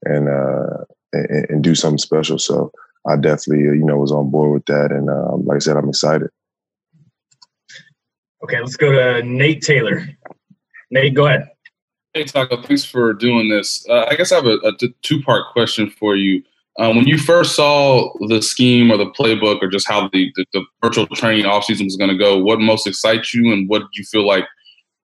and, uh, and, and do something special. So I definitely, uh, you know, was on board with that. And uh, like I said, I'm excited.
Okay, let's go to Nate Taylor. Nate, go ahead.
Hey, Taco, thanks for doing this. Uh, I guess I have a, a two part question for you. Um, when you first saw the scheme or the playbook or just how the, the, the virtual training offseason was going to go, what most excites you and what did you feel like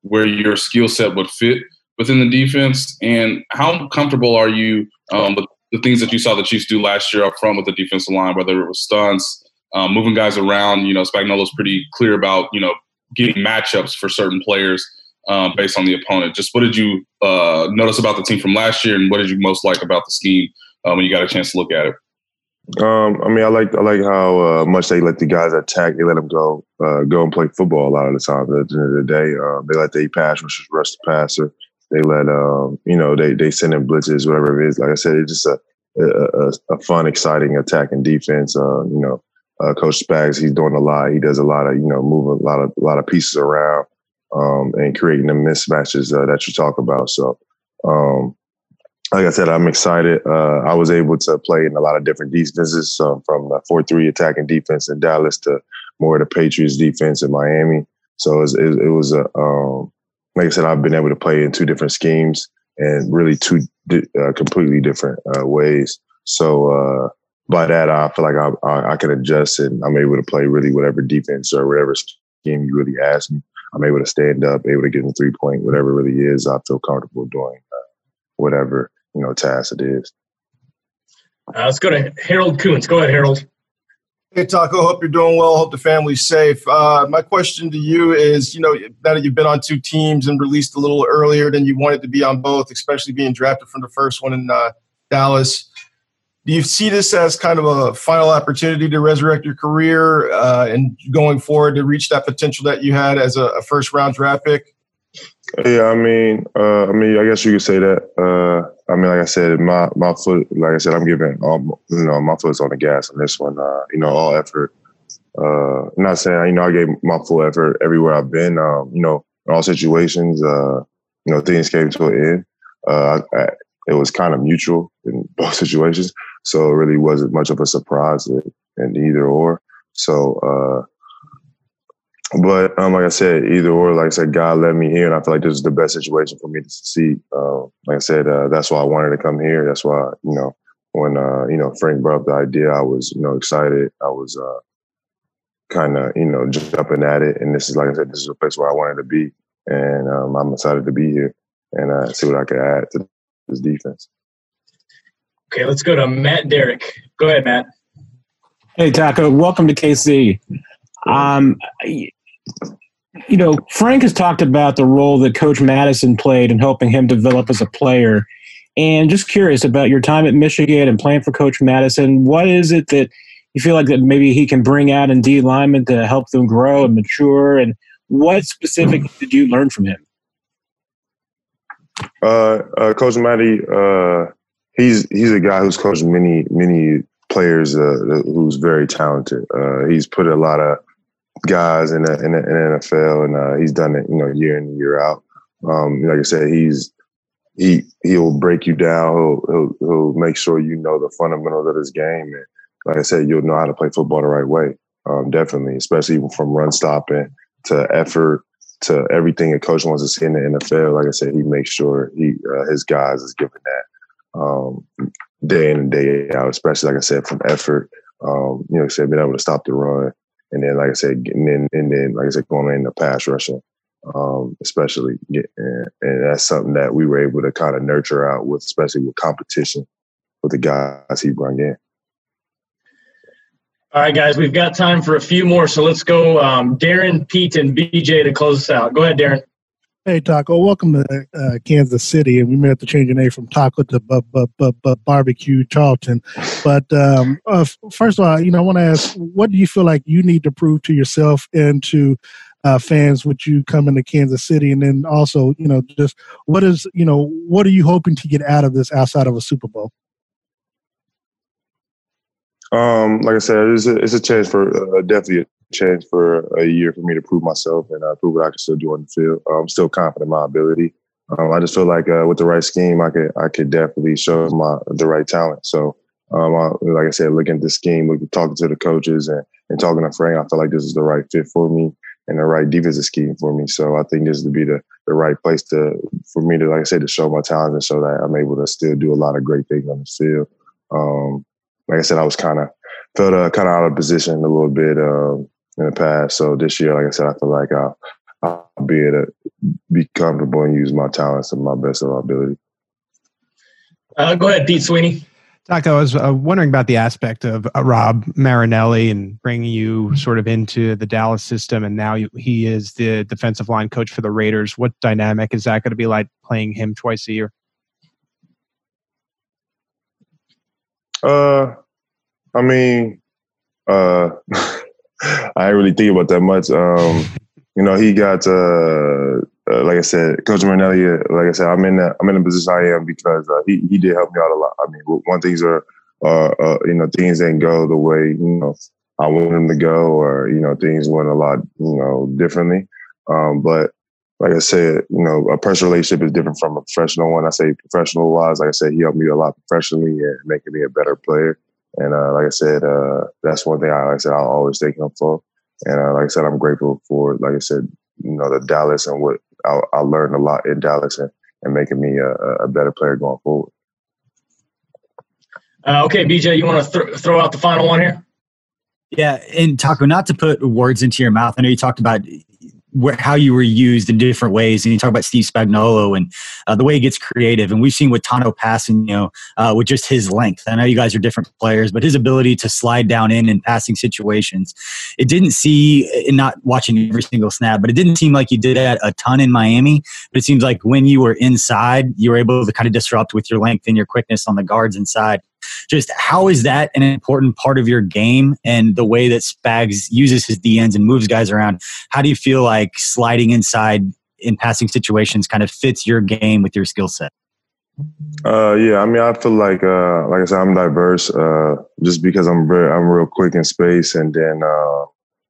where your skill set would fit? Within the defense? And how comfortable are you um, with the things that you saw the Chiefs do last year up front with the defensive line, whether it was stunts, um, moving guys around? You know, Spagnuolo's pretty clear about you know getting matchups for certain players um, based on the opponent. Just what did you uh, notice about the team from last year, and what did you most like about the scheme uh, when you got a chance to look at it?
Um, I mean, I like I like how uh, much they let the guys attack. They let them go uh, go and play football a lot of the time. At the end of the day, um, they let the pass rushers rush the passer. They let um, you know they they send in blitzes, whatever it is. Like I said, it's just a a, a fun, exciting attack and defense. Uh, you know, uh, Coach Spags, he's doing a lot. He does a lot of you know moving a lot of a lot of pieces around um, and creating the mismatches uh, that you talk about. So, um, like I said, I'm excited. Uh, I was able to play in a lot of different defenses, um, from the four three attacking defense in Dallas to more of the Patriots defense in Miami. So it was, it, it was a um, like I said, I've been able to play in two different schemes and really two uh, completely different uh, ways. So uh, by that, I feel like I, I, I, can adjust and I'm able to play really whatever defense or whatever scheme you really ask me. I'm able to stand up, able to get in three point, whatever it really is. I feel comfortable doing uh, whatever you know task it is.
Uh, let's go to Harold Kuntz. Go ahead, Harold.
Hey, Taco. Hope you're doing well. Hope the family's safe. Uh, my question to you is, you know, now that you've been on two teams and released a little earlier than you wanted to be on both, especially being drafted from the first one in uh, Dallas, do you see this as kind of a final opportunity to resurrect your career uh, and going forward to reach that potential that you had as a, a first round draft pick?
Yeah, I mean, uh, I mean, I guess you could say that. I mean, like I said, my my foot, like I said, I'm giving, all, you know, my foot's on the gas on this one. Uh, you know, all effort. Uh, not saying, you know, I gave my full effort everywhere I've been. Um, you know, in all situations, uh, you know, things came to an end. Uh, I, I, it was kind of mutual in both situations, so it really wasn't much of a surprise in, in either or. So, uh, but um, like I said, either or, like I said, God led me here, and I feel like this is the best situation for me to succeed. Uh, like I said, uh, that's why I wanted to come here. That's why you know when uh, you know Frank brought up the idea, I was you know excited. I was uh, kind of you know jumping at it, and this is like I said, this is a place where I wanted to be, and um, I'm excited to be here and uh, see what I can add to this defense.
Okay, let's go to Matt Derrick. Go ahead, Matt.
Hey, Taco. Welcome to KC. Um, you know, Frank has talked about the role that Coach Mattison played in helping him develop as a player. And just curious about your time at Michigan and playing for Coach Mattison. What is it that you feel like that maybe he can bring out in D linemen to help them grow and mature? And what specifically did you learn from him?
Uh, uh, Coach Matty, uh, he's he's a guy who's coached many many players uh, who's very talented. Uh, he's put a lot of guys in the, in the, in the NFL, and uh, he's done it, you know, year in and year out. Um, like I said, he's he he'll break you down. He'll, he'll he'll make sure you know the fundamentals of this game, and like I said, you'll know how to play football the right way. Um, definitely, especially from run stopping to effort to everything a coach wants to see in the NFL. Like I said, he makes sure he uh, his guys is given that um, day in and day out. Especially like I said, from effort. Um, you know, said being able to stop the run, and then like I said, getting in, and then like I said, going in the pass rushing, um, especially, and, that's something that we were able to kind of nurture out with, especially with competition with the guys he brought in.
All right, guys, we've got time for a few more, so let's go. Um, Darren, Pete, and BJ to close us out. Go ahead, Darren.
Hey, Taco. Welcome to uh, Kansas City, and we may have to change your name from Taco to bu- bu- bu- bu- Barbecue Charlton. But um, uh, first of all, you know, I want to ask, what do you feel like you need to prove to yourself and to uh, fans with you coming to Kansas City, and then also, you know, just what is, you know, what are you hoping to get out of this outside of a Super Bowl?
Um, like I said, it's a, it's a chance for uh, definitely chance for a year for me to prove myself and uh, prove what I can still do on the field. Uh, I'm still confident in my ability. Um, I just feel like uh, with the right scheme, I could I could definitely show my the right talent. So, um, I, like I said, looking at the scheme, looking, talking to the coaches and, and talking to Frank, I feel like this is the right fit for me and the right defensive scheme for me. So I think this would be the, the right place to for me to, like I said, to show my talent and show that I'm able to still do a lot of great things on the field. Um, like I said, I was kind of felt uh, kind of out of position a little bit um, in the past. So this year, like I said, I feel like I'll, I'll be able to be comfortable and use my talents to my best of my ability.
Uh, go ahead, Pete Sweeney.
Taco, I was uh, wondering about the aspect of uh, Rod Marinelli and bringing you sort of into the Dallas system, and now you, he is the defensive line coach for the Raiders. What dynamic is that going to be like playing him twice a year?
Uh, I mean, uh, I didn't really think about that much. Um, you know, he got uh, uh, like I said, Coach Marinelli. Uh, like I said, I'm in the I'm in the position I am because uh, he he did help me out a lot. I mean, one things are uh, uh, you know things didn't go the way you know I wanted them to go, or you know things went a lot you know differently. Um, but like I said, you know, a personal relationship is different from a professional one. I say professional wise, like I said, he helped me a lot professionally and making me a better player. And uh, like I said, uh, that's one thing I, like I said, I'll always thank him for. And uh, like I said, I'm grateful for, like I said, you know, the Dallas and what I, I learned a lot in Dallas and, and making me a, a better player going forward.
Uh, okay, BJ, you want to th- throw out the final one here?
Yeah, and Taco, not to put words into your mouth. I know you talked about where, how you were used in different ways. And you talk about Steve Spagnuolo and uh, the way he gets creative. And we've seen with Tanoh Kpassagnon, you uh, with just his length. I know you guys are different players, but his ability to slide down in in passing situations, it didn't see, in not watching every single snap, but it didn't seem like you did that a ton in Miami. But it seems like when you were inside, you were able to kind of disrupt with your length and your quickness on the guards inside. Just how is that an important part of your game and the way that Spags uses his DNs and moves guys around? How do you feel like sliding inside in passing situations kind of fits your game with your skill set?
Uh, yeah, I mean, I feel like, uh, like I said, I'm diverse, uh, just because I'm very, I'm real quick in space. And then, uh,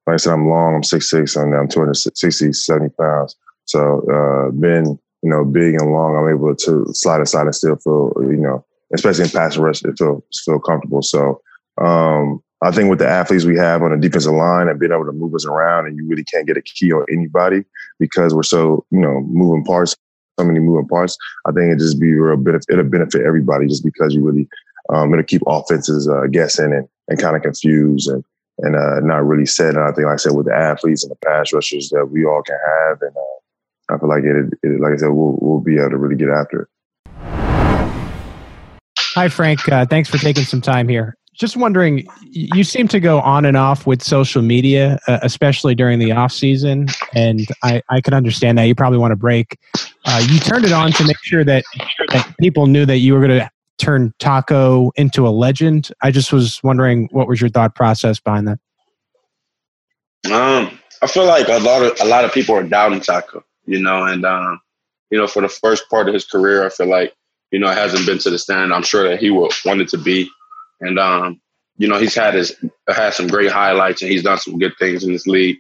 like I said, I'm long, I'm 6'6", and I'm 260, 70 pounds. So, uh, being, you know, big and long, I'm able to slide aside and still feel, you know, especially in pass rush, it feel feel comfortable. So, um, I think with the athletes we have on the defensive line and being able to move us around, and you really can't get a key on anybody because we're so you know moving parts, so many moving parts. I think it just be real benefit. It'll benefit everybody just because you really um, it'll keep offenses uh, guessing and, and kind of confused and and uh, not really set. And I think, like I said, with the athletes and the pass rushers that we all can have, and uh, I feel like it, it, like I said, we'll we'll be able to really get after it.
Hi, Frank. Uh, thanks for taking some time here. Just wondering you seem to go on and off with social media uh, especially during the off season and i, I can understand that. You probably want to break. Uh, you turned it on to make sure that, that people knew that you were going to turn taco into a legend. I just was wondering what was your thought process behind that?
Um, i feel like a lot of a lot of people are doubting taco you know and um, you know for the first part of his career i feel like you know hasn't been to the standard i'm sure that he will want it to be and um, you know, he's had his had some great highlights and he's done some good things in this league.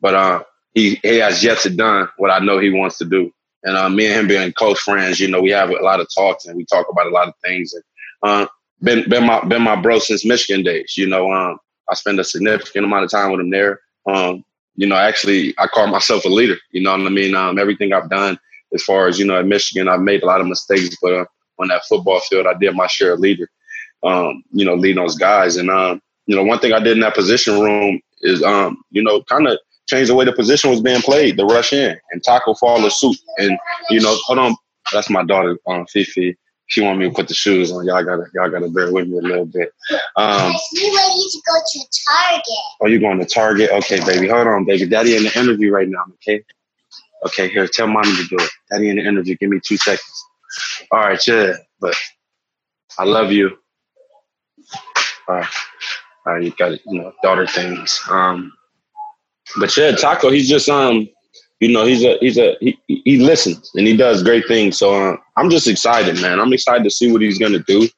But uh, he he has yet to done what I know he wants to do. And uh, me and him being close friends, you know, we have a lot of talks and we talk about a lot of things. And uh, been been my been my bro since Michigan days. You know, um, I spend a significant amount of time with him there. Um, you know, actually, I call myself a leader. You know what I mean? Um, everything I've done as far as you know at Michigan, I've made a lot of mistakes, but uh, on that football field, I did my share of leader um, you know, leading those guys. And um, you know, one thing I did in that position room is um, you know, kind of change the way the position was being played, the rush in, and Taco follow suit. And you know, hold on, that's my daughter, um, Fifi. She want me to put the shoes on. Y'all gotta, y'all gotta bear with me a little bit. Um,
you ready to go to Target?
Oh, you going to Target? Okay, baby. Hold on, baby. Daddy in the interview right now. Okay. Okay, here. Tell mommy to do it. Daddy in the interview. Give me two seconds. All right, yeah. But I love you uh, uh, you got you know daughter things. Um, but yeah, Taco, he's just um, you know, he's a he's a he, he listens and he does great things. So uh, I'm just excited, man. I'm excited to see what he's gonna do.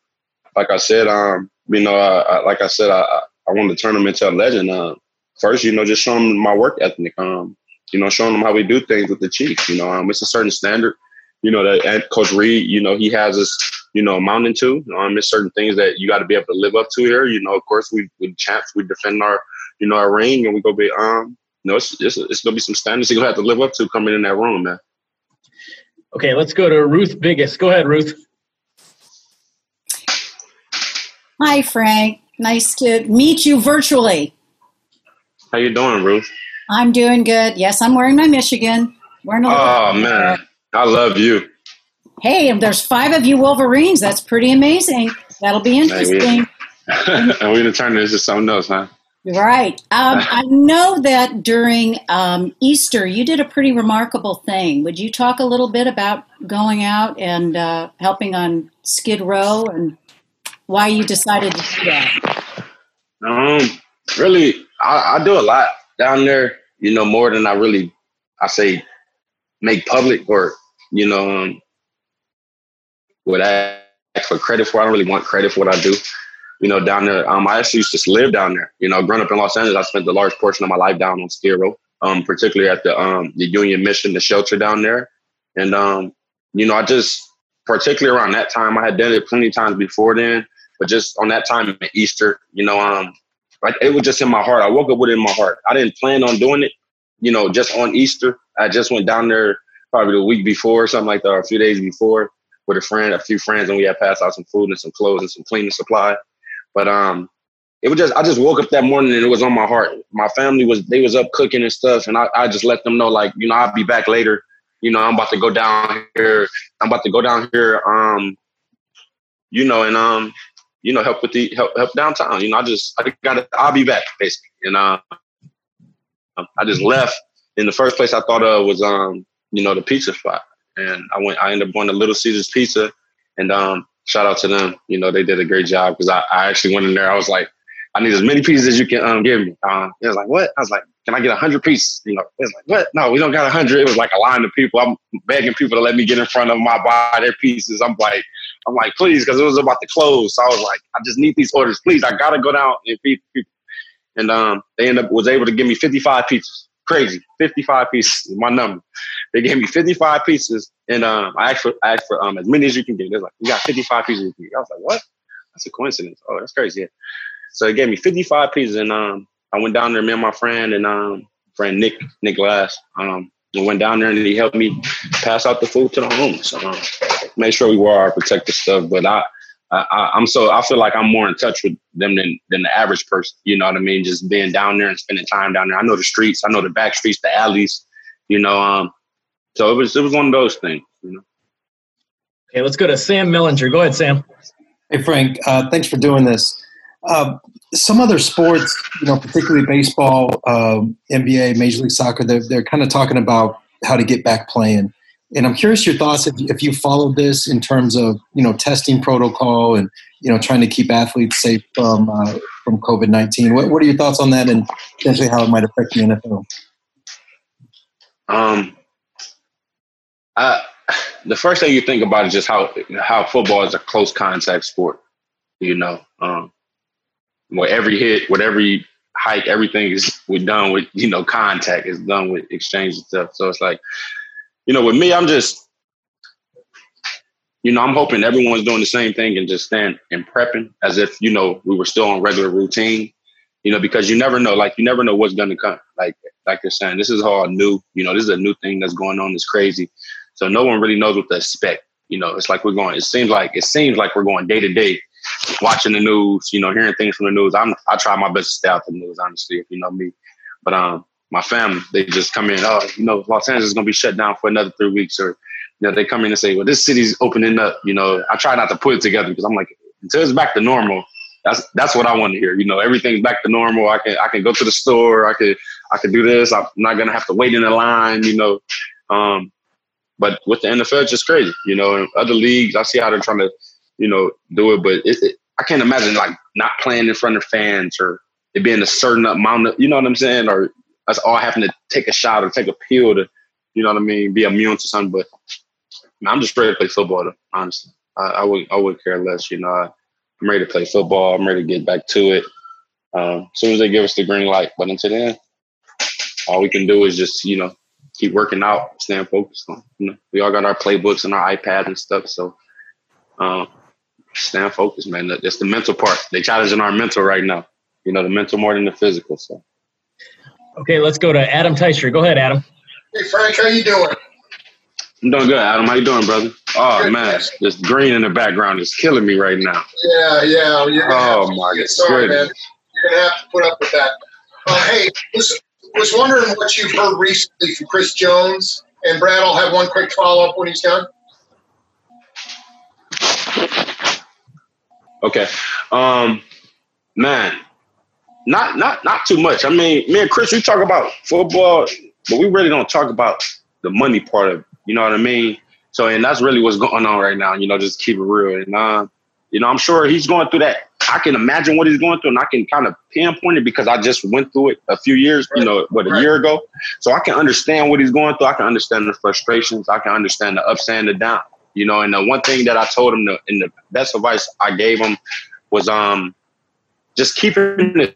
Like I said, um, you know, uh, like I said, I I want to turn him into a legend. Uh, first, you know, just show him my work ethic. Um, you know, showing them how we do things with the Chiefs. You know, um, it's a certain standard. You know that Coach Reid, you know, he has us you know, mounting to. Um, there's certain things that you got to be able to live up to here. You know, of course, we we champs, we defend our, you know, our ring, and we go be um, you know, it's, it's, it's gonna be some standards you're gonna have to live up to coming in that room, man.
Okay, let's go to Ruth Biggest. Go ahead, Ruth.
Hi, Frank. Nice to meet you virtually.
How you doing, Ruth?
I'm doing good. Yes, I'm wearing my Michigan. Wearing a
oh man, I love you
hey, if there's five of you Wolverines, that's pretty amazing. That'll be interesting.
and we're going to turn this into something else, huh?
Right. Um, I know that during um, Easter, you did a pretty remarkable thing. Would you talk a little bit about going out and uh, helping on Skid Row and why you decided to do that?
Um, really, I, I do a lot down there. You know, more than I really, I say, make public or you know, um, would ask for credit for. I don't really want credit for what I do. You know, down there, um, I actually used to live down there. You know, growing up in Los Angeles, I spent a large portion of my life down on Skid Row, um, particularly at the um, the Union Mission, the shelter down there. And um, you know, I just particularly around that time, I had done it plenty of times before then, but just on that time Easter, you know, um, like it was just in my heart. I woke up with it in my heart. I didn't plan on doing it, you know, just on Easter. I just went down there probably the week before, something like that, or a few days before with a friend, a few friends, and we had passed out some food and some clothes and some cleaning supply. But um, it was just I just woke up that morning and it was on my heart. My family was they was up cooking and stuff, and I, I just let them know like you know I'll be back later. You know I'm about to go down here. I'm about to go down here. Um, you know, and um, you know help with the help help downtown. You know I just I got I'll be back basically, and uh, I just left. In the first place I thought of was um you know the pizza spot and I went. I ended up going to Little Caesars Pizza, and um, shout out to them. You know, they did a great job because I, I actually went in there. I was like, I need as many pieces as you can um, give me. Um, it was like, what? I was like, can I get a hundred pieces? You know, it's like, what? No, we don't got a hundred. It was like a line of people. I'm begging people to let me get in front of them. I buy their pieces. I'm like, I'm like, please, because it was about to close. So I was like, I just need these orders, please. I gotta go down and feed people. And um, they ended up was able to give me 55 pizzas crazy. 55 pieces, my number. They gave me 55 pieces, and um, I asked for I asked for um, as many as you can get. They're like, "You got 55 pieces." I was like, "What? That's a coincidence." Oh, that's crazy. Yeah. So they gave me 55 pieces, and um, I went down there, me and my friend and um, friend Nick Nick Glass. Um, we went down there and he helped me pass out the food to the homeless. So, um, make sure we wore our protective stuff. But I, I, I'm so I feel like I'm more in touch with them than than the average person. You know what I mean? Just being down there and spending time down there. I know the streets. I know the back streets, the alleys. You know, um, so it was it was one of those things. You know.
Okay, let's go to Sam Mellinger. Go ahead, Sam.
Hey Frank, uh, thanks for doing this. Uh, some other sports, you know, particularly baseball, um, NBA, Major League Soccer, they're, they're kind of talking about how to get back playing. And I'm curious your thoughts if, if you followed this in terms of you know testing protocol and you know trying to keep athletes safe from uh, from COVID nineteen. What, what are your thoughts on that and potentially how it might affect the NFL?
Um, I, the first thing you think about is just how how football is a close contact sport. You know, um, where every hit, with every hike, everything is we're done with you know contact. is done with exchange and stuff. So it's like, you know, with me, I'm just, you know, I'm hoping everyone's doing the same thing and just stand and prepping as if you know we were still on regular routine. You know, because you never know, like you never know what's gonna come. Like like you're saying, this is all new. You know, this is a new thing that's going on. It's crazy. So no one really knows what to expect. You know, it's like we're going. It seems like it seems like we're going day to day watching the news, you know, hearing things from the news. I'm I try my best to stay out the news, honestly, if you know me. But um, my family, they just come in. Oh, you know, Los Angeles is gonna be shut down for another three weeks, or you know, they come in and say, well, this city's opening up. You know, I try not to put it together because I'm like, until it's back to normal, that's that's what I want to hear. You know, everything's back to normal. I can I can go to the store. I could I could do this. I'm not gonna have to wait in a line. You know, um, but with the NFL, it's just crazy. You know, in other leagues, I see how they're trying to you know, do it. But it, it, I can't imagine like not playing in front of fans or it being a certain amount of, you know what I'm saying? Or us all having to take a shot or take a pill to, you know what I mean, be immune to something. But man, I'm just ready to play football, honestly. I, I, would I would care less, you know. I, am ready to play football. I'm ready to get back to it. Um, as soon as they give us the green light. But until then, all we can do is just, you know, keep working out, staying focused on. You know, we all got our playbooks and our iPads and stuff. So um, stand focused, man. That's the mental part. They're challenging our mental right now. You know, the mental more than the physical. So.
Okay, let's go to Adam Teicher. Go ahead, Adam.
Hey Frank, how you doing?
I'm doing good, Adam. How you doing, brother? Oh good, man, this green in the background is killing me right now.
Yeah, yeah.
oh my god,
sorry, man. You're gonna have to put up with that. Uh, hey, was was wondering what you've heard recently from Chris Jones and Brad. I'll have one quick follow up when he's done.
Okay. Um, man, not not not too much. I mean, me and Chris, we talk about football, but we really don't talk about the money part of. It, you know what I mean? So, and that's really what's going on right now. You know, just keep it real. And uh, you know, I'm sure he's going through that. I can imagine what he's going through, and I can kind of pinpoint it because I just went through it a few years. Right. You know, what a right. year ago. So I can understand what he's going through. I can understand the frustrations. I can understand the ups and the downs. You know, and the one thing that I told him, to, and the best advice I gave him was um just keeping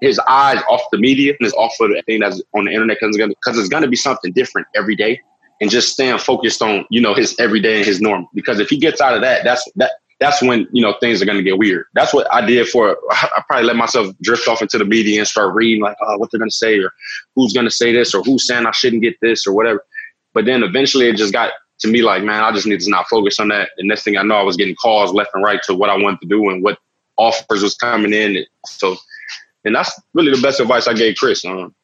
his eyes off the media and off of thing that's on the internet because it's, it's gonna be something different every day, and just staying focused on you know his everyday and his norm. Because if he gets out of that, that's that that's when you know things are going to get weird. That's what I did for. I probably let myself drift off into the media and start reading like, oh, what they're going to say, or who's going to say this, or who's saying I shouldn't get this, or whatever. But then eventually it just got to me like, man, I just need to not focus on that. And next thing I know, I was getting calls left and right to what I wanted to do and what offers was coming in. So, and that's really the best advice I gave Chris. Um,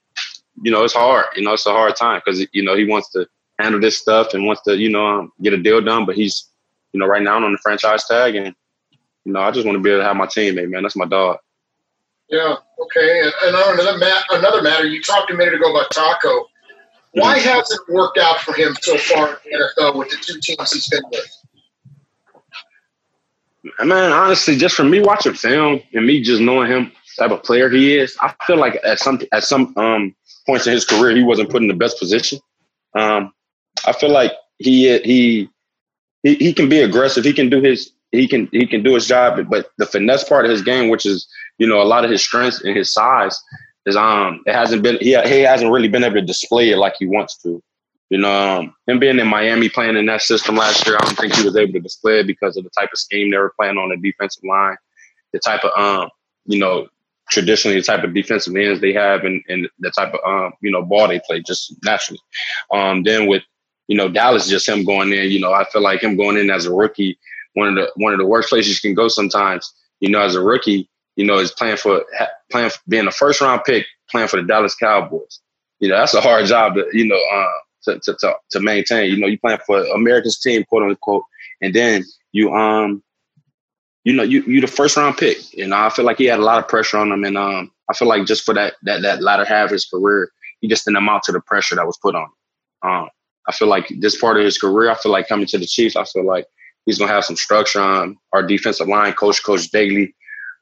you know, it's hard. You know, it's a hard time because you know he wants to handle this stuff and wants to you know um, get a deal done, but he's you know right now I'm on the franchise tag, and you know I just want to be able to have my teammate, man. That's my dog.
Yeah. Okay. And, and on another, another matter, you talked a minute ago about Taco. Why hasn't it worked out for him so far in the NFL with the two teams he's been with?
Man, honestly, just from me watching film and me just knowing him type of player he is, I feel like at some at some um, points in his career he wasn't put in the best position. Um, I feel like he he he he can be aggressive. He can do his he can he can do his job, but the finesse part of his game, which is you know a lot of his strengths and his size, is um it hasn't been he he hasn't really been able to display it like he wants to. You know, um, him being in Miami playing in that system last year, I don't think he was able to display it because of the type of scheme they were playing on the defensive line, the type of um, you know, traditionally the type of defensive ends they have and, and the type of um, you know, ball they play just naturally. Um, then with, you know, Dallas just him going in, you know, I feel like him going in as a rookie, one of the one of the worst places you can go sometimes, you know, as a rookie, you know, is playing for playing for being a first round pick, playing for the Dallas Cowboys. You know, that's a hard job to, you know, uh, to, to, to, to maintain. You know, you playing for America's team, quote unquote, and then you um, you know, you you the first round pick. and I feel like he had a lot of pressure on him, and um, I feel like just for that that that latter half of his career, he just didn't amount to the pressure that was put on. Him. Um, I feel like this part of his career, I feel like coming to the Chiefs, I feel like he's gonna have some structure on our defensive line coach, Coach Daly.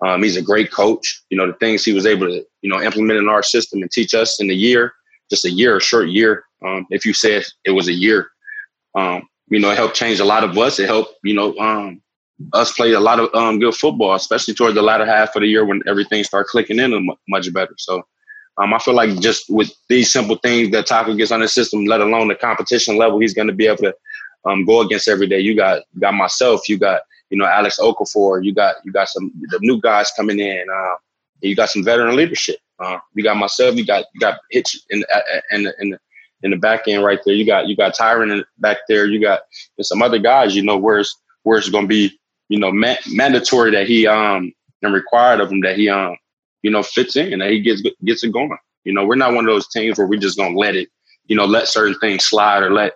Um, he's a great coach. You know, the things he was able to, you know, implement in our system and teach us in a year, just a year, a short year, um, if you said it was a year, um, you know, it helped change a lot of us. It helped, you know, um, us play a lot of um, good football, especially toward the latter half of the year when everything started clicking in much better. So um, I feel like just with these simple things that Taco gets on the system, let alone the competition level, he's going to be able to go against every day. You got got myself, you got you know Alex Okafor, you got you got some the new guys coming in. Uh, you got some veteran leadership. Uh, you got myself, you got you got Hitch in in the, in the in the back end right there. You got you got Tyrann back there. You got some other guys. You know where's where's going to be you know ma- mandatory that he um and required of him that he um you know fits in that he gets gets it going. You know we're not one of those teams where we just gonna let it you know let certain things slide or let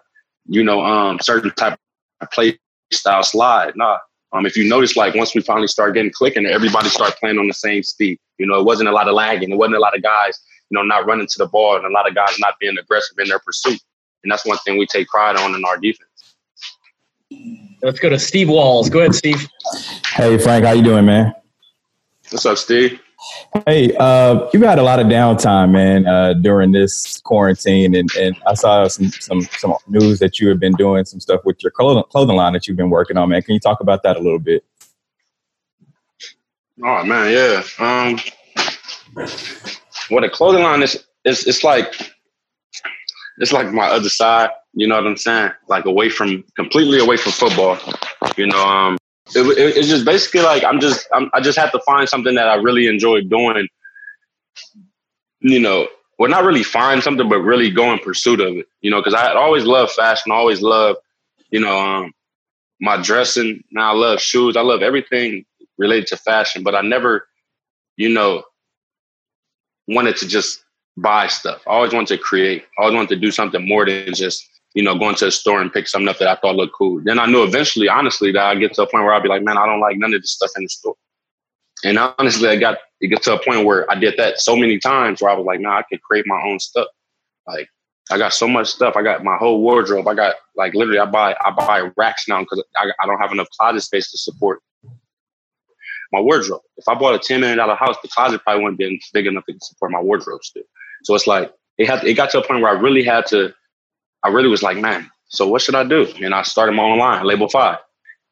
you know um certain type of play style slide. Nah. Um, if you notice, like once we finally start getting clicking, everybody started playing on the same speed. You know, it wasn't a lot of lagging. It wasn't a lot of guys you know, not running to the ball and a lot of guys not being aggressive in their pursuit. And that's one thing we take pride on in our defense.
Let's go to Steve Walls. Go ahead, Steve.
Hey, Frank, how you doing, man?
What's up, Steve?
Hey, uh, you had a lot of downtime, man, uh, during this quarantine, and, and I saw some, some some news that you have been doing some stuff with your clothing, clothing line that you've been working on, man. Can you talk about that a little bit?
Oh man, yeah. Um, well, the clothing line is it's it's like it's like my other side. You know what I'm saying? Like away from completely away from football. You know, um, it, it, it's just basically like I'm just I'm, I just have to find something that I really enjoy doing. You know, well, not really find something, but really go in pursuit of it. You know, because I always love fashion. always love, you know, um, my dressing. Now I love shoes. I love everything related to fashion, but I never, you know, wanted to just buy stuff. I always wanted to create. I always wanted to do something more than just, you know, going to a store and pick something up that I thought looked cool. Then I knew eventually, honestly, that I'd get to a point where I'll be like, man, I don't like none of this stuff in the store. And honestly, I got it get to a point where I did that so many times where I was like, nah, I could create my own stuff. Like I got so much stuff. I got my whole wardrobe. I got like literally, I buy I buy racks now because I, I don't have enough closet space to support my wardrobe. If I bought a ten million dollar house, the closet probably wouldn't be big enough to support my wardrobe still. So it's like it had it got to a point where I really had to. I really was like, man, so what should I do? And I started my own line, Label Five,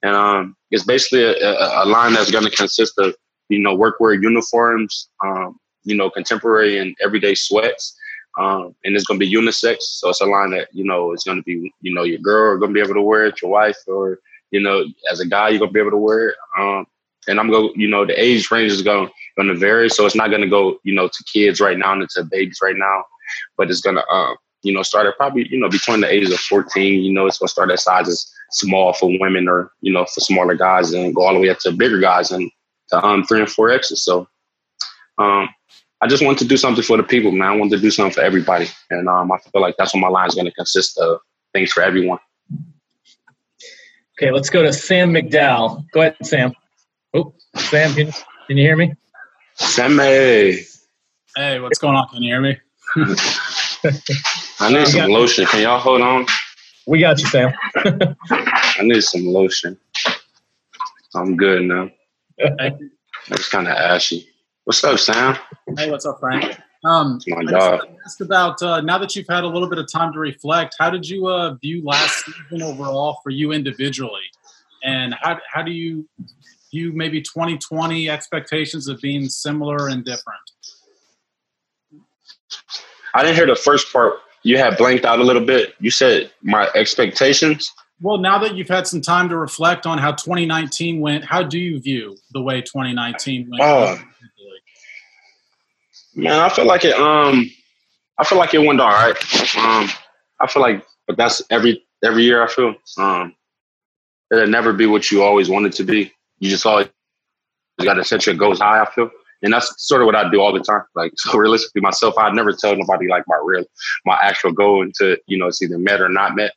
and um, it's basically a, a, line that's going to consist of you know workwear uniforms, um, you know contemporary and everyday sweats. Um, and it's going to be unisex, so it's a line that you know it's going to be you know your girl are going to be able to wear it, your wife, or you know as a guy you're going to be able to wear it. Um, and I'm going, you know, the age range is going going to vary, so it's not going to go, you know, to kids right now and to babies right now, but it's going to, um, you know, start at probably, you know, between the ages of 14. You know, it's going to start at sizes small for women or you know for smaller guys, and go all the way up to bigger guys and to um three and four X's. So, um, I just want to do something for the people, man. I want to do something for everybody, and um, I feel like that's what my line is going to consist of. Things for everyone.
Okay, let's go to Sam McDowell. Go ahead, Sam. Oh, Sam, can, can you hear me?
Sam,
hey. Hey, what's going on? Can you hear me?
I need some lotion. Can y'all hold on?
We got you, Sam.
I need some lotion. I'm good now. It's kind of ashy. What's up, Sam?
Hey, what's up, Frank? Um,
My dog.
Ask about uh, now that you've had a little bit of time to reflect. How did you uh, view last season overall for you individually, and how how do you view maybe 2020 expectations of being similar and different?
I didn't hear the first part. You had blanked out a little bit. You said my expectations.
Well, now that you've had some time to reflect on how 2019 went, how do you view the way 2019 went?
Oh, man, I feel like it. Um, I feel like it went all right. Um, I feel like, but that's every every year. I feel um, it'll never be what you always wanted to be. You just always got to set your goals high. I feel, and that's sort of what I do all the time. Like so, realistically, myself, I never tell nobody like my real, my actual goal until you know it's either met or not met.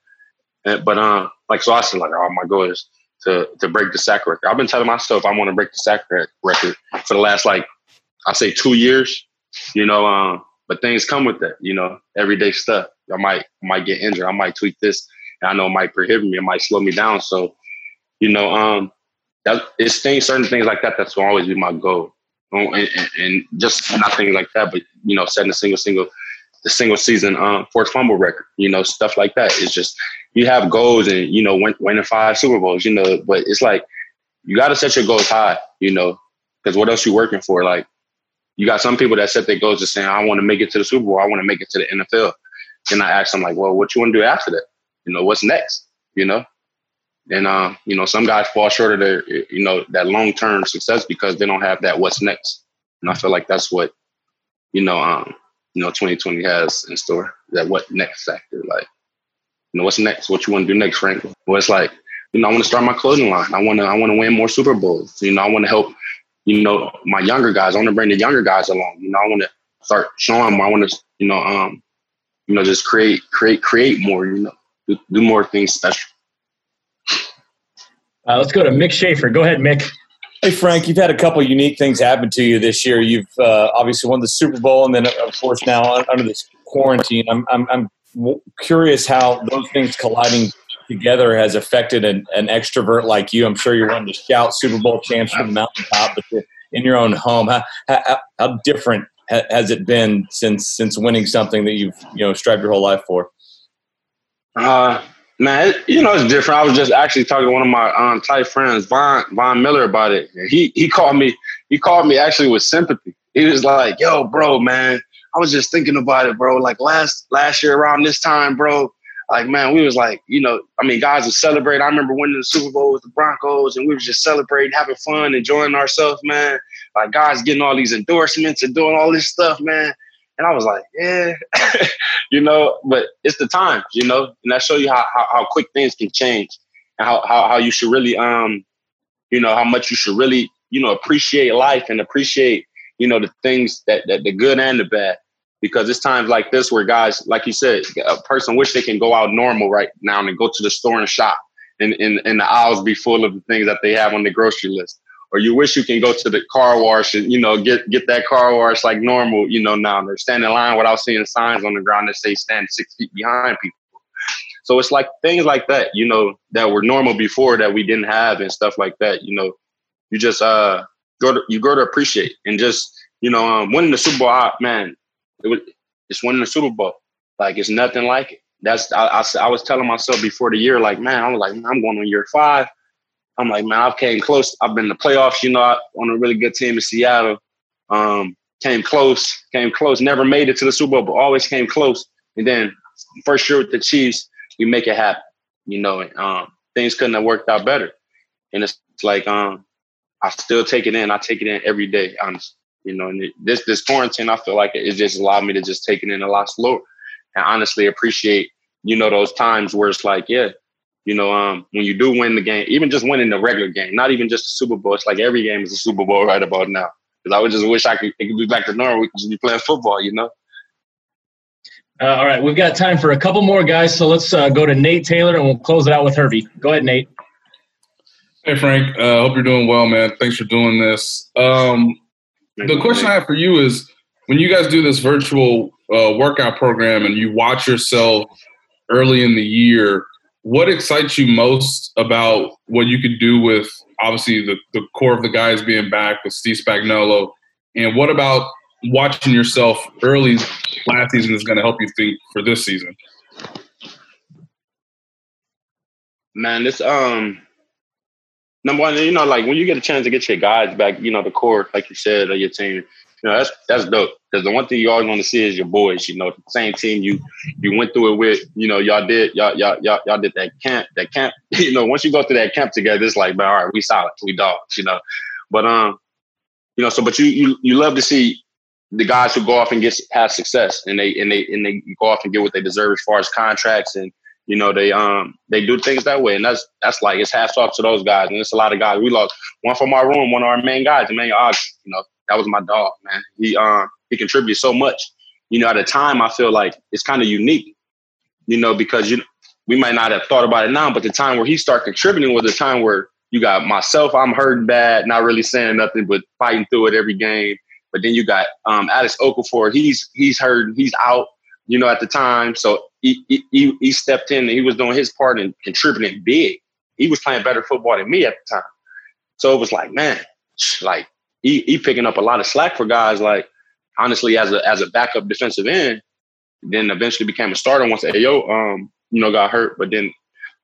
And, but um, like so, I said like, oh, my goal is to to break the sack record. I've been telling myself I want to break the sack record for the last like I say two years. You know, um, but things come with that. You know, everyday stuff. I might might get injured. I might tweak this. And I know it might prohibit me. It might slow me down. So, you know, um, that it's things, certain things like that. That's will always be my goal. Oh, and, and, just not things like that, but you know, setting a single, single, the single season um, forced fumble record. You know, stuff like that. It's just you have goals and you know, win, winning five Super Bowls. You know, but it's like you got to set your goals high. You know, because what else you working for? Like you got some people that set their goals just saying, I want to make it to the Super Bowl. I want to make it to the NFL. And I ask them like, well, what you want to do after that? You know, what's next? You know? And, uh, you know, some guys fall short of their, you know, that long-term success because they don't have that what's next. And I feel like that's what, you know, um, you know, 2020 has in store, that what next factor. Like, you know, what's next? What you want to do next, Frank? Well, it's like, you know, I want to start my clothing line. I want to, I want to win more Super Bowls. You know, I want to help you know, my younger guys. I want to bring the younger guys along. You know, I want to start showing them. I want to, you know, um, you know, just create, create, create more. You know, do, do more things special.
Uh, let's go to Mick Schaefer. Go ahead, Mick.
Hey Frank, you've had a couple unique things happen to you this year. You've uh, obviously won the Super Bowl, and then of course now under this quarantine. I'm I'm, I'm curious how those things colliding together has affected an, an extrovert like you. I'm sure you're wanting to shout Super Bowl champs from the mountaintop, but in your own home, how, how, how different has it been since since winning something that you've you know strived your whole life for?
Uh, man, it, you know it's different. I was just actually talking to one of my um, tight friends, Von Von Miller, about it. He he called me. He called me actually with sympathy. He was like, "Yo, bro, man, I was just thinking about it, bro. Like last last year around this time, bro, like man, we was like, you know, I mean, guys would celebrate. I remember winning the Super Bowl with the Broncos, and we was just celebrating, having fun, enjoying ourselves, man. Like guys getting all these endorsements and doing all this stuff, man. And I was like, yeah, you know, but it's the time, you know, and that show you how, how, how quick things can change and how, how how you should really um, you know, how much you should really, you know, appreciate life and appreciate, you know, the things that, that the good and the bad because it's times like this where guys, like you said, a person wish they can go out normal right now and go to the store and shop and, and, and the aisles be full of the things that they have on the grocery list. Or you wish you can go to the car wash and, you know, get get that car wash like normal, you know, now they're standing in line without seeing signs on the ground that say stand six feet behind people. So it's like things like that, you know, that were normal before that we didn't have and stuff like that. You know, you just uh go to you go to appreciate and just you know um, winning the Super Bowl. Man, it was it's winning the Super Bowl. Like it's nothing like it. That's I, I, I was telling myself before the year, like man, I was like, I'm going on year five. I'm like, man, I've came close. I've been the playoffs, you know, on a really good team in Seattle. Um, came close, came close, never made it to the Super Bowl, but always came close. And then first year with the Chiefs, we make it happen. You know, um, things couldn't have worked out better. And it's like, um, I still take it in. I take it in every day, honestly. You know, and this this quarantine, I feel like it, it just allowed me to just take it in a lot slower and honestly appreciate, you know, those times where it's like, yeah, you know, um, when you do win the game, even just winning the regular game, not even just the Super Bowl, it's like every game is a Super Bowl right about now. Because I would just wish I could, it could be back to normal. We could just be playing football, you know.
Uh, all right, we've got time for a couple more guys, so let's uh, go to Nate Taylor and we'll close it out with Herbie. Go ahead, Nate.
Hey Frank, uh, hope you're doing well, man. Thanks for doing this. Um, the question I have for you is when you guys do this virtual uh, workout program and you watch yourself early in the year, what excites you most about what you could do with obviously the, the core of the guys being back with Steve Spagnuolo? And what about watching yourself early last season is going to help you think for this season?
Man, this um number one, you know, like when you get a chance to get your guys back, you know, the core, like you said, of your team, you know, that's that's dope. Because the one thing you always want to see is your boys. You know, same team you you went through it with. You know, y'all did y'all y'all y'all, y'all did that camp. That camp. You know, once you go through that camp together, it's like, man, all right, we solid, we dogs. You know, but um, you know, so but you you you love to see the guys who go off and get have success and they and they and they go off and get what they deserve as far as contracts and you know they um they do things that way and that's that's like it's hats off to those guys and it's a lot of guys we lost one from our room one of our main guys the main odds you know that was my dog man he um he contributes so much you know at a time I feel like it's kind of unique you know because you we might not have thought about it now but the time where he started contributing was the time where you got myself I'm hurting bad not really saying nothing but fighting through it every game but then you got um, Alex Okafor. He's he's hurt. He's out. You know, at the time, so he, he he stepped in and he was doing his part and contributing big. He was playing better football than me at the time. So it was like, man, like he he picking up a lot of slack for guys. Like honestly, as a as a backup defensive end, then eventually became a starter once Ayo um you know got hurt. But then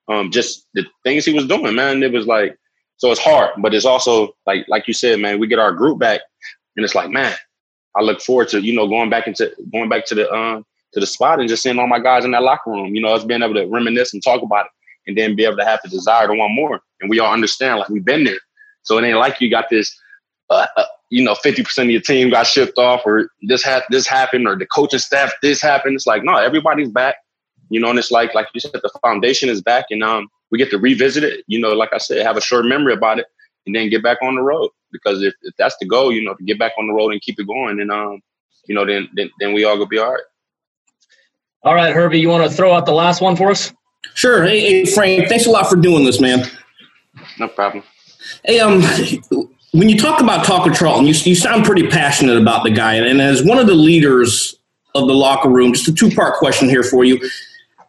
um just the things he was doing, man, it was like so it's hard, but it's also like like you said, man, we get our group back and it's like, man, I look forward to you know going back into going back to the um to the spot and just seeing all my guys in that locker room. You know, us being able to reminisce and talk about it, and then be able to have the desire to want more. And we all understand, like we've been there. So it ain't like you got this, uh, uh, you know, fifty percent of your team got shipped off, or this had this happened, or the coaching staff this happened. It's like no, everybody's back. You know, and it's like like you said, the foundation is back, and um, we get to revisit it. You know, like I said, have a short memory about it, and then get back on the road. Because if, if that's the goal, you know, to get back on the road and keep it going, and um, you know, then then, then we all gonna be all right.
All right, Herbie, you want to throw out the last one for us?
Sure. Hey, hey, Frank, thanks a lot for doing this, man.
No problem.
Hey, um, when you talk about Taco Charlton, you, you sound pretty passionate about the guy, and as one of the leaders of the locker room, just a two part question here for you.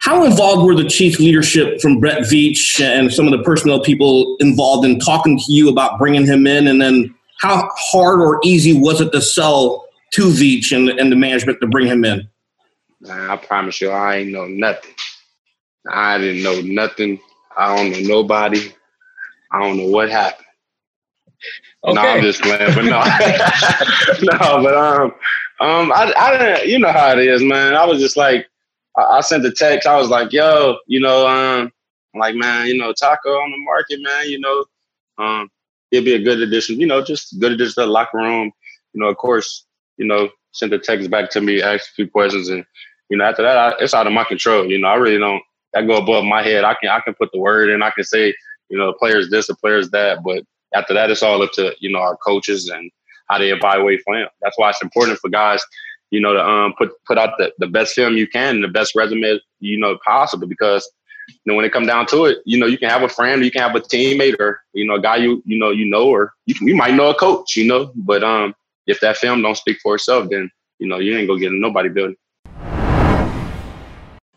How involved were the Chiefs leadership from Brett Veach and some of the personnel people involved in talking to you about bringing him in? And then how hard or easy was it to sell to Veach and, and the management to bring him in?
I promise you, I ain't know nothing. I didn't know nothing. I don't know nobody. I don't know what happened. Okay. No, I'm just playing, but no, no, but um, um, I, I didn't. You know how it is, man. I was just like, I, I sent the text. I was like, yo, you know, um, I'm like, man, you know, Taco on the market, man. You know, um, it'd be a good addition. You know, just good addition to the locker room. You know, of course, you know, sent the text back to me, asked a few questions, and you know, after that, I, it's out of my control. You know, I really don't. That go above my head. I can I can put the word in. I can say, you know, the players this, the players that. But after that, it's all up to you know our coaches and how they evaluate film. That's why it's important for guys, you know, to um put put out the, the best film you can and the best resume you know possible because you know when it come down to it, you know, you can have a friend, or you can have a teammate, or you know, a guy you you know you know, or you, can, you might know a coach, you know, but um if that film don't speak for itself, then you know you ain't gonna get nobody building.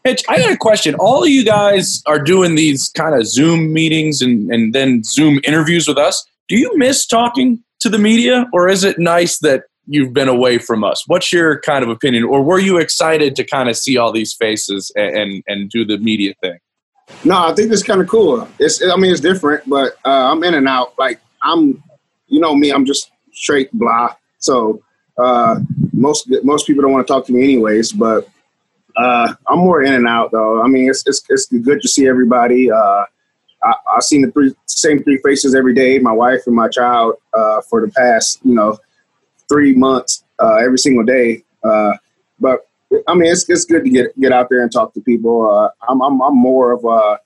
I got a question. All of you guys are doing these kind of Zoom meetings and, and then Zoom interviews with us. Do you miss talking to the media, or is it nice that you've been away from us? What's your kind of opinion, or were you excited to kind of see all these faces and and, and do the media thing?
No, I think it's kind of cool. It's I mean it's different, but uh, I'm in and out. Like I'm, you know me, I'm just straight blah. So uh, most most people don't want to talk to me anyways, but uh, I'm more in and out though. I mean, it's it's, it's good to see everybody. Uh, I, I've seen the three same three faces every day. My wife and my child uh, for the past you know three months uh, every single day. Uh, but I mean, it's it's good to get get out there and talk to people. Uh, I'm, I'm I'm more of a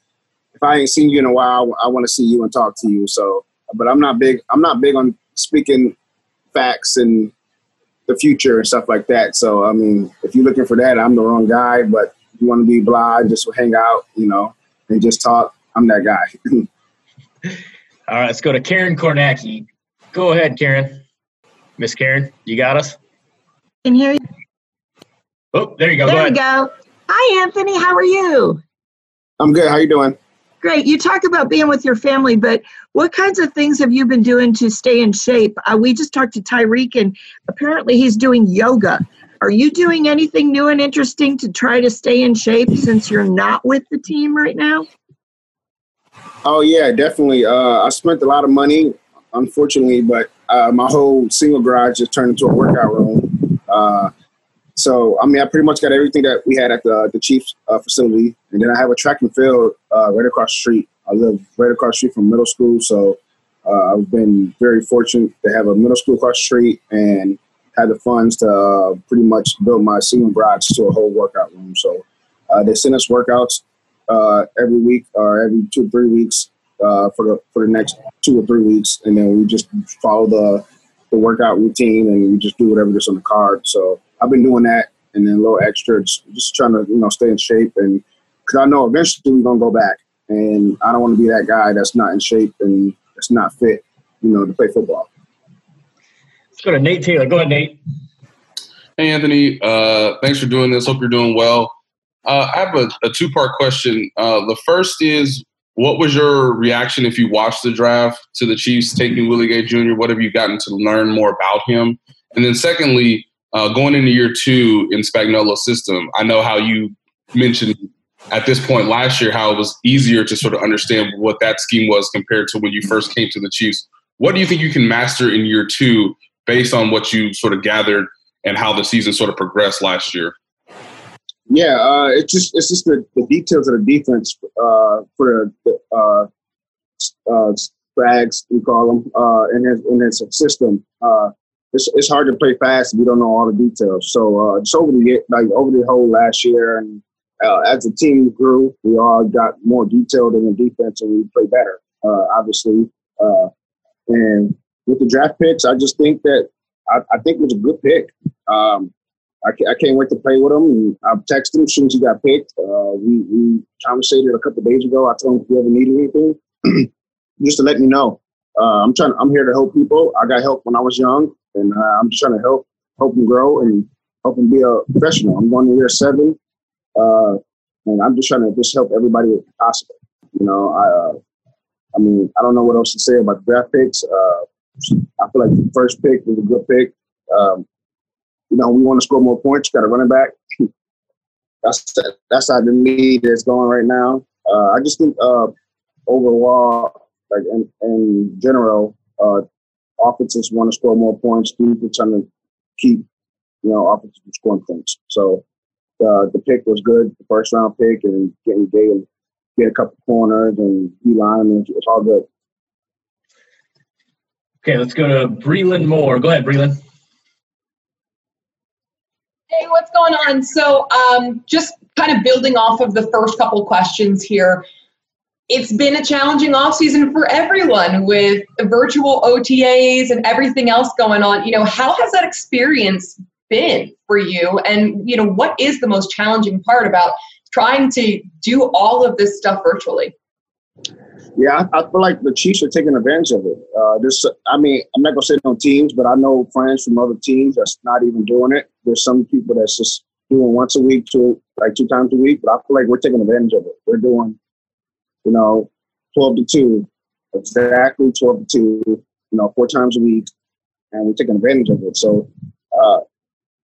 if I ain't seen you in a while, I want to see you and talk to you. So, but I'm not big. I'm not big on speaking facts and the future and stuff like that. So, I mean, if you're looking for that, I'm the wrong guy. But if you want to be blind, just hang out, you know, and just talk, I'm that guy.
All right, let's go to Karen Kornacki. Go ahead, Karen. Miss Karen, you got us?
Can hear you.
Oh, there you go.
There
go
we go. Hi, Anthony. How are you?
I'm good. How you doing?
Great. You talk about being with your family, but what kinds of things have you been doing to stay in shape? Uh, we just talked to Tyreek, and apparently he's doing yoga. Are you doing anything new and interesting to try to stay in shape since you're not with the team right now?
Oh yeah, definitely. Uh, I spent a lot of money, unfortunately, but uh, my whole single garage just turned into a workout room. Uh, so I mean, I pretty much got everything that we had at the the Chiefs uh, facility, and then I have a track and field uh, right across the street. I live right across the street from middle school, so uh, I've been very fortunate to have a middle school across the street and had the funds to uh, pretty much build my single garage to a whole workout room. So uh, they send us workouts uh, every week or every two or three weeks for the for the next two or three weeks, and then we just follow the the workout routine and we just do whatever that's on the card. So I've been doing that, and then a little extra, just, just trying to you know stay in shape, and because I know eventually we're gonna go back, and I don't want to be that guy that's not in shape and that's not fit, you know, to play football.
Let's go to Nate Taylor. Go ahead, Nate.
Hey, Anthony. Uh, thanks for doing this. Hope you're doing well. Uh, I have a, a two part question. Uh, the first is what was your reaction if you watched the draft to the Chiefs taking Willie Gay Jr.? What have you gotten to learn more about him? And then, secondly, uh, going into year two in Spagnuolo's system, I know how you mentioned at this point last year how it was easier to sort of understand what that scheme was compared to when you first came to the Chiefs. What do you think you can master in year two based on what you sort of gathered and how the season sort of progressed last year?
Yeah, uh, it's just it's just the, the details of the defense uh, for the uh, uh, we call them uh, in his in his system. Uh, it's it's hard to play fast if you don't know all the details. So uh, just over the like over the whole last year and uh, as the team grew, we all got more detailed in the defense and we play better. Uh, obviously, uh, and with the draft picks, I just think that I, I think it was a good pick. Um, I, I can't wait to play with him. And I texted him as soon as he got picked. Uh, we we conversated a couple days ago. I told him if you ever needed anything, just to let me know. Uh, I'm trying. I'm here to help people. I got help when I was young, and uh, I'm just trying to help help him grow and help him be a professional. I'm going to year seven, uh, and I'm just trying to just help everybody possible. You know, I uh, I mean, I don't know what else to say about draft picks. Uh, I feel like the first pick was a good pick. Um, you know, we want to score more points. Got a running back. that's that's how the need is going right now. Uh, I just think uh, overall, like in, in general, offenses want to score more points. People trying to keep, you know, offenses from scoring points. So uh, the pick was good, the first round pick, and getting Gay and get a couple corners and D line, it's all good.
Okay, let's go to Breland Moore. Go ahead, Breland.
Hey, what's going on? So, um, just kind of building off of the first couple questions here. It's been a challenging offseason for everyone with virtual OTAs and everything else going on. You know, how has that experience been for you? And, you know, what is the most challenging part about trying to do all of this stuff virtually?
Yeah, I, I feel like the Chiefs are taking advantage of it. Uh, there's, I mean, I'm not gonna say no teams, but I know friends from other teams that's not even doing it. There's some people that's just doing once a week, to like two times a week. But I feel like we're taking advantage of it. We're doing, you know, 12 to two, exactly 12 to two, you know, four times a week, and we're taking advantage of it. So, uh,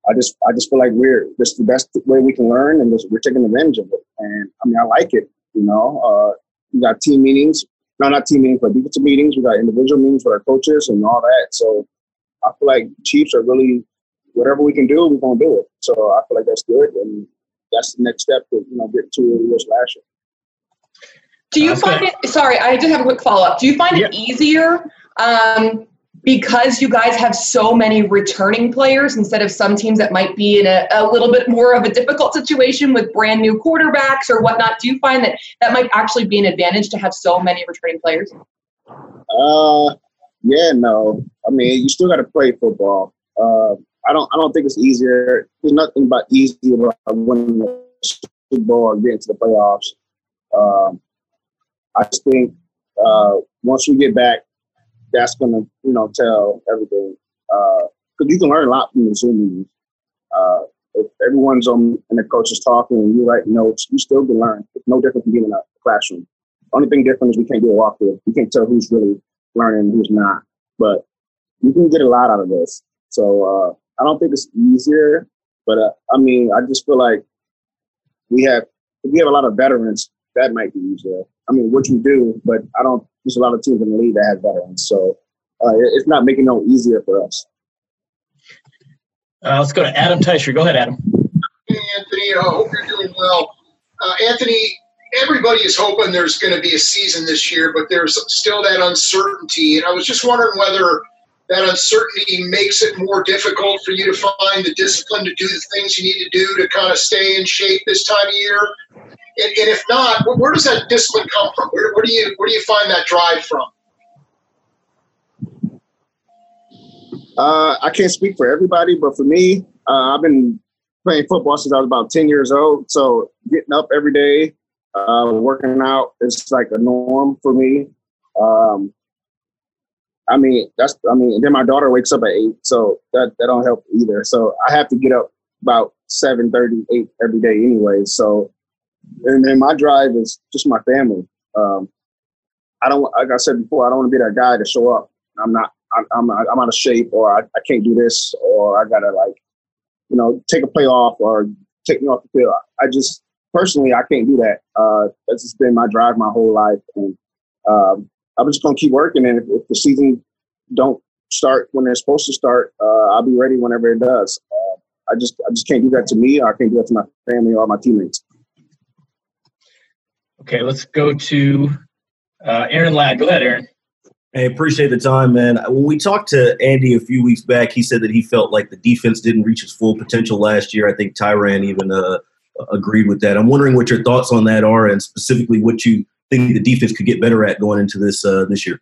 I just, I just feel like we're this the best way we can learn, and we're taking advantage of it. And I mean, I like it. You know, uh, we got team meetings, no, not team meetings, but defensive meetings. We got individual meetings with our coaches and all that. So I feel like Chiefs are really whatever we can do, we're gonna do it. So I feel like that's good, and that's the next step to you know get to where was last year.
Do you find it? Sorry, I did have a quick follow up. Do you find it easier um, because you guys have so many returning players instead of some teams that might be in a, a little bit more of a difficult situation with brand new quarterbacks or whatnot? Do you find that that might actually be an advantage to have so many returning players?
Uh, yeah, no. I mean, you still got to play football. Uh, I don't. I don't think it's easier. There's nothing about easy about winning the Super Bowl or getting to the playoffs. Um, I think uh, once we get back, that's gonna you know tell everything. Because uh, you can learn a lot from the Zoom meetings. Uh, if everyone's on and the coach is talking and you write notes, you still can learn. It's no different from being in a classroom. The Only thing different is we can't do a walkthrough. We can't tell who's really learning who's not. But you can get a lot out of this. So uh, I don't think it's easier, but uh, I mean, I just feel like we have we have a lot of veterans. That might be easier. I mean, which we do, but I don't. There's a lot of teams in the league that have veterans. So uh, it's not making no easier for us.
Uh, let's go to Adam Teicher. Go ahead, Adam.
Hey, Anthony. I hope you're doing well. Uh, Anthony, everybody is hoping there's going to be a season this year, but there's still that uncertainty. And I was just wondering whether that uncertainty makes it more difficult for you to find the discipline to do the things you need to do to kind of stay in shape this time of year. And, and if not, where does that discipline come from? Where, where do you where do you find that drive from?
Uh, I can't speak for everybody, but for me, uh, I've been playing football since I was about 10 years old. So getting up every day, uh, working out is like a norm for me. Um, I mean, that's, I mean, then my daughter wakes up at eight, so that, that don't help either. So I have to get up about 7 8 every day anyway. So, and then my drive is just my family. Um, I don't, like I said before, I don't want to be that guy to show up. I'm not, I'm, I'm, out of shape or I, I can't do this or I gotta like, you know, take a play off or take me off the field. I just personally, I can't do that. Uh, that's just been my drive my whole life, and um, I'm just gonna keep working. And if, if, the season don't start when they're supposed to start, uh, I'll be ready whenever it does. Uh, I just, I just can't do that to me. Or I can't do that to my family or my teammates.
Okay, let's go to uh, Aaron Ladd. Go ahead, Aaron.
Hey, appreciate the time, man. When we talked to Andy a few weeks back, he said that he felt like the defense didn't reach its full potential last year. I think Tyrann even uh, agreed with that. I'm wondering what your thoughts on that are, and specifically what you think the defense could get better at going into this uh, this year.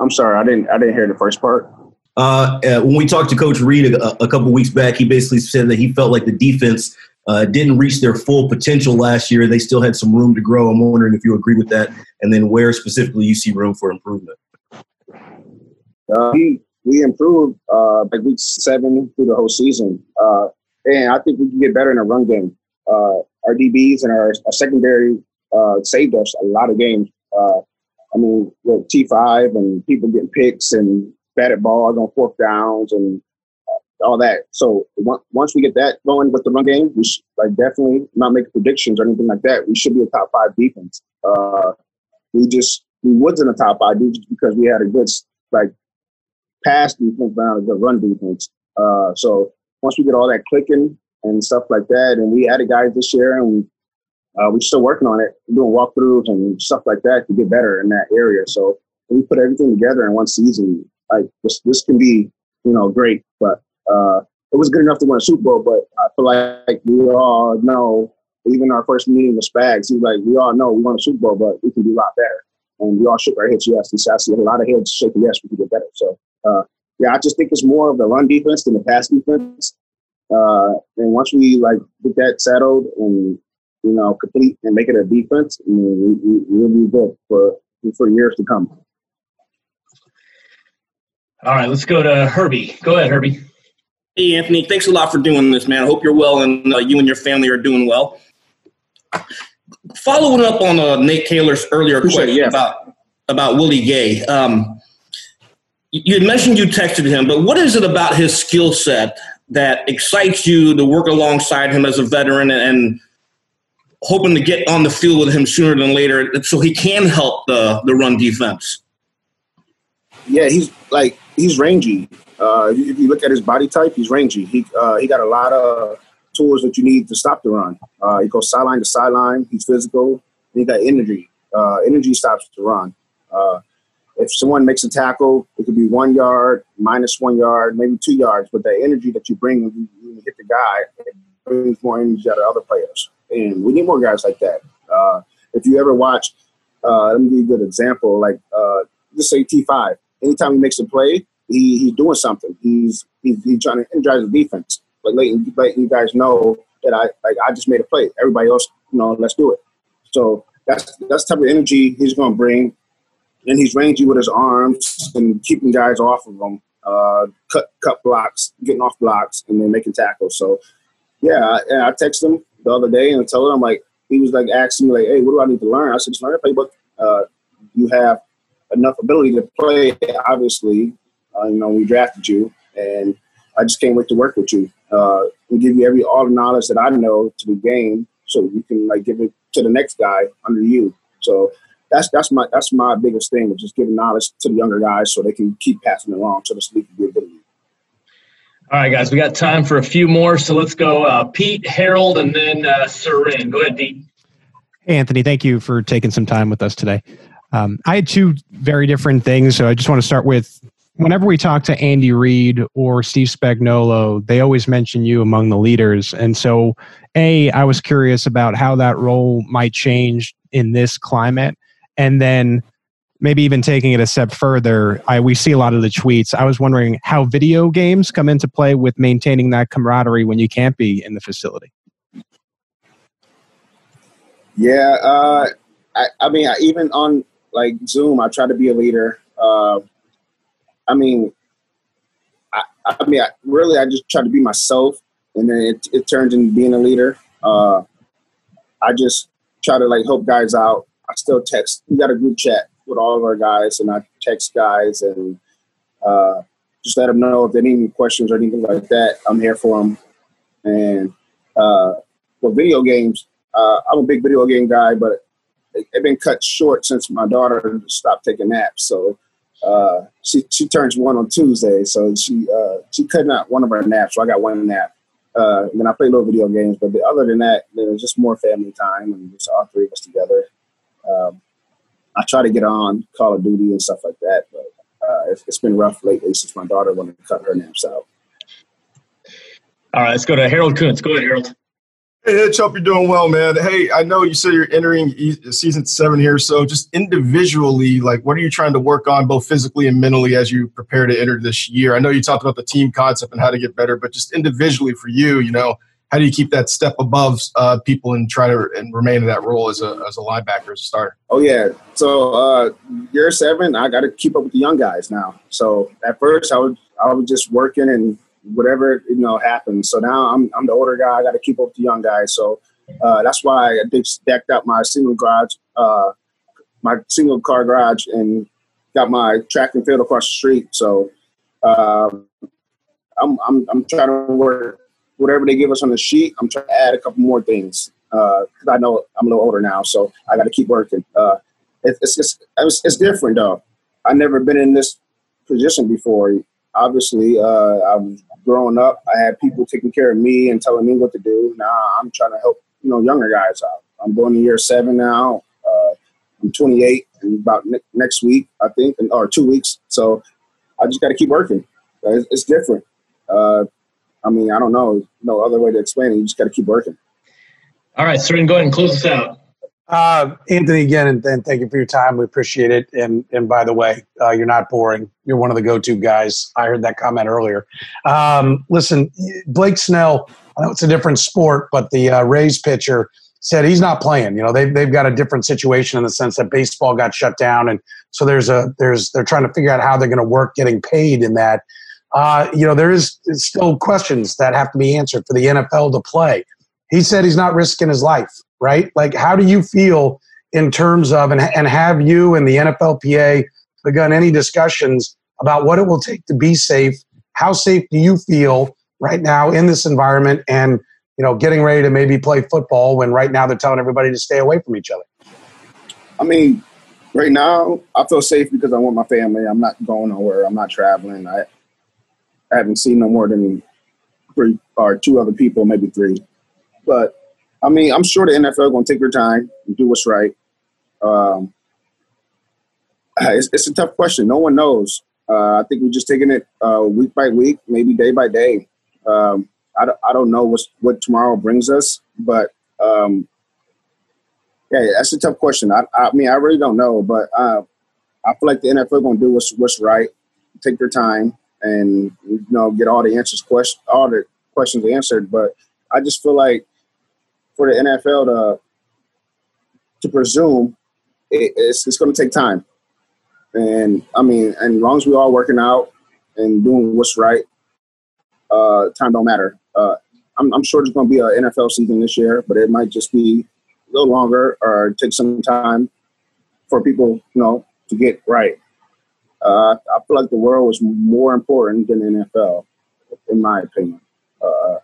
I'm sorry, I didn't I didn't hear the first part.
Uh, uh when we talked to Coach Reid a, a, couple weeks back, he basically said that he felt like the defense uh, didn't reach their full potential last year. They still had some room to grow. I'm wondering if you agree with that, and then where specifically you see room for improvement.
Uh, we we improved uh, like week seven through the whole season, uh, and I think we can get better in a run game. Uh, our DBs and our, our secondary uh, saved us a lot of games. Uh, I mean, with T five and people getting picks and batted balls on fourth downs and all that. So once we get that going with the run game, we should, like definitely not make predictions or anything like that. We should be a top five defense. we just we was in the top five just because we had a good like pass defense, but a good run defense. Uh, so once we get all that clicking and stuff like that, and we added guys this year, and uh, we're still working on it, doing walkthroughs and stuff like that to get better in that area. So we put everything together in one season. Like this, this can be you know great, but uh, it was good enough to win a Super Bowl. But I feel like we all know, even our first meeting with Spags, he's like, we all know we won a Super Bowl, but we can do a lot better. And we all shook our heads yes. And so I see a lot of heads shaking yes, we can get better. So uh, yeah, I just think it's more of the run defense than the pass defense. Uh, and once we like get that settled and you know complete and make it a defense, I mean, we, we, we'll be good for for years to come.
All right, let's go to Herbie. Go ahead, Herbie.
Hey, Anthony. Thanks a lot for doing this, man. I hope you're well and uh, you and your family are doing well. Following up on uh, Nate Taylor's earlier question yeah. about about Willie Gay. Um, you had mentioned you texted him, but what is it about his skill set that excites you to work alongside him as a veteran and hoping to get on the field with him sooner than later so he can help the, the run defense?
Yeah, he's like he's rangy. Uh, if you look at his body type, he's rangy. He uh, he got a lot of tools that you need to stop the run. Uh, he goes sideline to sideline. He's physical. he got energy. Uh, energy stops the run. Uh, if someone makes a tackle, it could be one yard, minus one yard, maybe two yards, but the energy that you bring when you, hit the guy brings more energy out of other players. And we need more guys like that. Uh, if you ever watch, uh, let me give you a good example, like uh, just say T5. Anytime he makes a play, he, he's doing something. He's, he's, he's trying to energize the defense. But like letting, you guys know that I like I just made a play. Everybody else, you know, let's do it. So that's that's type of energy he's going to bring and he's rangy with his arms and keeping guys off of him, uh, cut cut blocks, getting off blocks, and then making tackles. So, yeah, I, I texted him the other day and told him like he was like asking me like, "Hey, what do I need to learn?" I said, "Just learn the playbook. Uh, you have enough ability to play. Obviously, uh, you know we drafted you, and I just can't wait to work with you uh, and give you every all the knowledge that I know to the game, so you can like give it to the next guy under you. So that's that's my that's my biggest thing is just giving knowledge to the younger guys so they can keep passing it along so this league can be a good.
All right, guys, we got time for a few more, so let's go. Uh, Pete, Harold, and then uh. Go ahead, Pete.
Hey, Anthony, thank you for taking some time with us today. Um, I had two very different things, so I just want to start with whenever we talk to Andy Reid or Steve Spagnuolo, they always mention you among the leaders. And so, A, I was curious about how that role might change in this climate. And then maybe even taking it a step further, I, we see a lot of the tweets. I was wondering how video games come into play with maintaining that camaraderie when you can't be in the facility.
Yeah, uh, I, I mean, I, even on like Zoom, I try to be a leader. Uh, I mean, I, I mean, really, I just try to be myself, and then it, it turns into being a leader. Uh, I just try to like help guys out. I still text. We got a group chat with all of our guys, and I text guys and uh, just let them know if they need any questions or anything like that. I'm here for them. And uh, for video games, uh, I'm a big video game guy, but they've been cut short since my daughter stopped taking naps. So uh, she she turns one on Tuesday, so she uh, she cut out one of her naps. So I got one nap. Uh, then I play little video games, but other than that, there's just more family time and just all three of us together. Um, I try to get on Call of Duty and stuff like that, but uh, it's, it's been rough lately since my daughter wanted to cut her naps out.
All right, let's go to Harold Kuntz. Go ahead, Harold.
Hey, Hitch, hope you're doing well, man. Hey, I know you said you're entering season seven here, so just individually, like, what are you trying to work on both physically and mentally as you prepare to enter this year? I know you talked about the team concept and how to get better, but just individually for you, you know, how do you keep that step above uh, people and try to and remain in that role as a, as a linebacker, as a starter?
Oh, yeah. So, uh, year seven, I got to keep up with the young guys now. So, at first, I was, I was just working and whatever you know happens. So now I'm I'm the older guy. I got to keep up with the young guys. So uh, that's why I decked out my single garage, uh, my single car garage, and got my track and field across the street. So uh, I'm I'm I'm trying to work whatever they give us on the sheet. I'm trying to add a couple more things because uh, I know I'm a little older now, so I got to keep working. Uh, it, it's, it's it's it's different though. I've never been in this position before obviously uh, I was growing up, I had people taking care of me and telling me what to do. Now I'm trying to help you know younger guys out. I'm going to year seven now. Uh, I'm 28 and about ne- next week I think, or two weeks. So I just got to keep working. It's, it's different. I mean, I don't know, no other way to explain it. You just got to keep working.
All right, Soren, go ahead and close us out.
Uh, Anthony, again, and, and, thank you for your time. We appreciate it. And and by the way, uh, you're not boring. You're one of the go-to guys. I heard that comment earlier. Um, listen, Blake Snell. I know it's a different sport, but the uh, Rays pitcher said he's not playing. You know, they've they've got a different situation in the sense that baseball got shut down, and so there's a there's they're trying to figure out how they're going to work getting paid in that. Uh, you know, there is still questions that have to be answered for the NFL to play. He said he's not risking his life right? Like, how do you feel in terms of, and, and have you and the NFLPA begun any discussions about what it will take to be safe? How safe do you feel right now in this environment and, you know, getting ready to maybe play football when right now they're telling everybody to stay away from each other?
I mean, right now I feel safe because I want my family. I'm not going nowhere. I'm not traveling. I, I haven't seen no more than three or two other people, maybe three. But I mean, I'm sure the NFL going to take their time and do what's right. Um, it's, it's, a tough question. No one knows. Uh, I think we're just taking it uh, week by week, maybe day by day. Um, I, don't, I don't know what's, what tomorrow brings us, but um, yeah, that's a tough question. I, I mean, I really don't know, but uh, I feel like the NFL going to do what's, what's right, take their time, and you know get all the answers, question, all the questions answered. But I just feel like for the NFL to to presume it, it's, it's going to take time. And I mean, and as long as we all working out and doing what's right, uh, time don't matter. Uh, I'm, I'm, sure there's going to be an NFL season this year, but it might just be a little longer or take some time for people, you know, to get right. Uh, I feel like the world is more important than the NFL, in my opinion. Uh,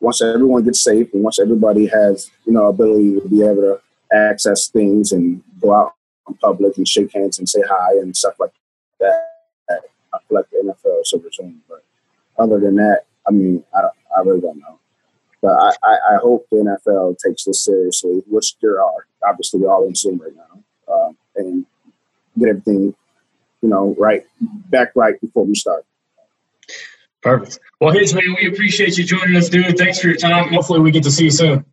once everyone gets safe and once everybody has you know ability to be able to access things and go out in public and shake hands and say hi and stuff like that. I feel like the NFL should resume. But other than that, I mean, I, I really don't know. But I, I, I, hope the NFL takes this seriously, which there are. Obviously, we're all in Zoom right now, um, and get everything, you know, right back right before we start.
Perfect. Well, Hitch, man, we appreciate you joining us, dude. Thanks for your time. Hopefully, we get to see you soon.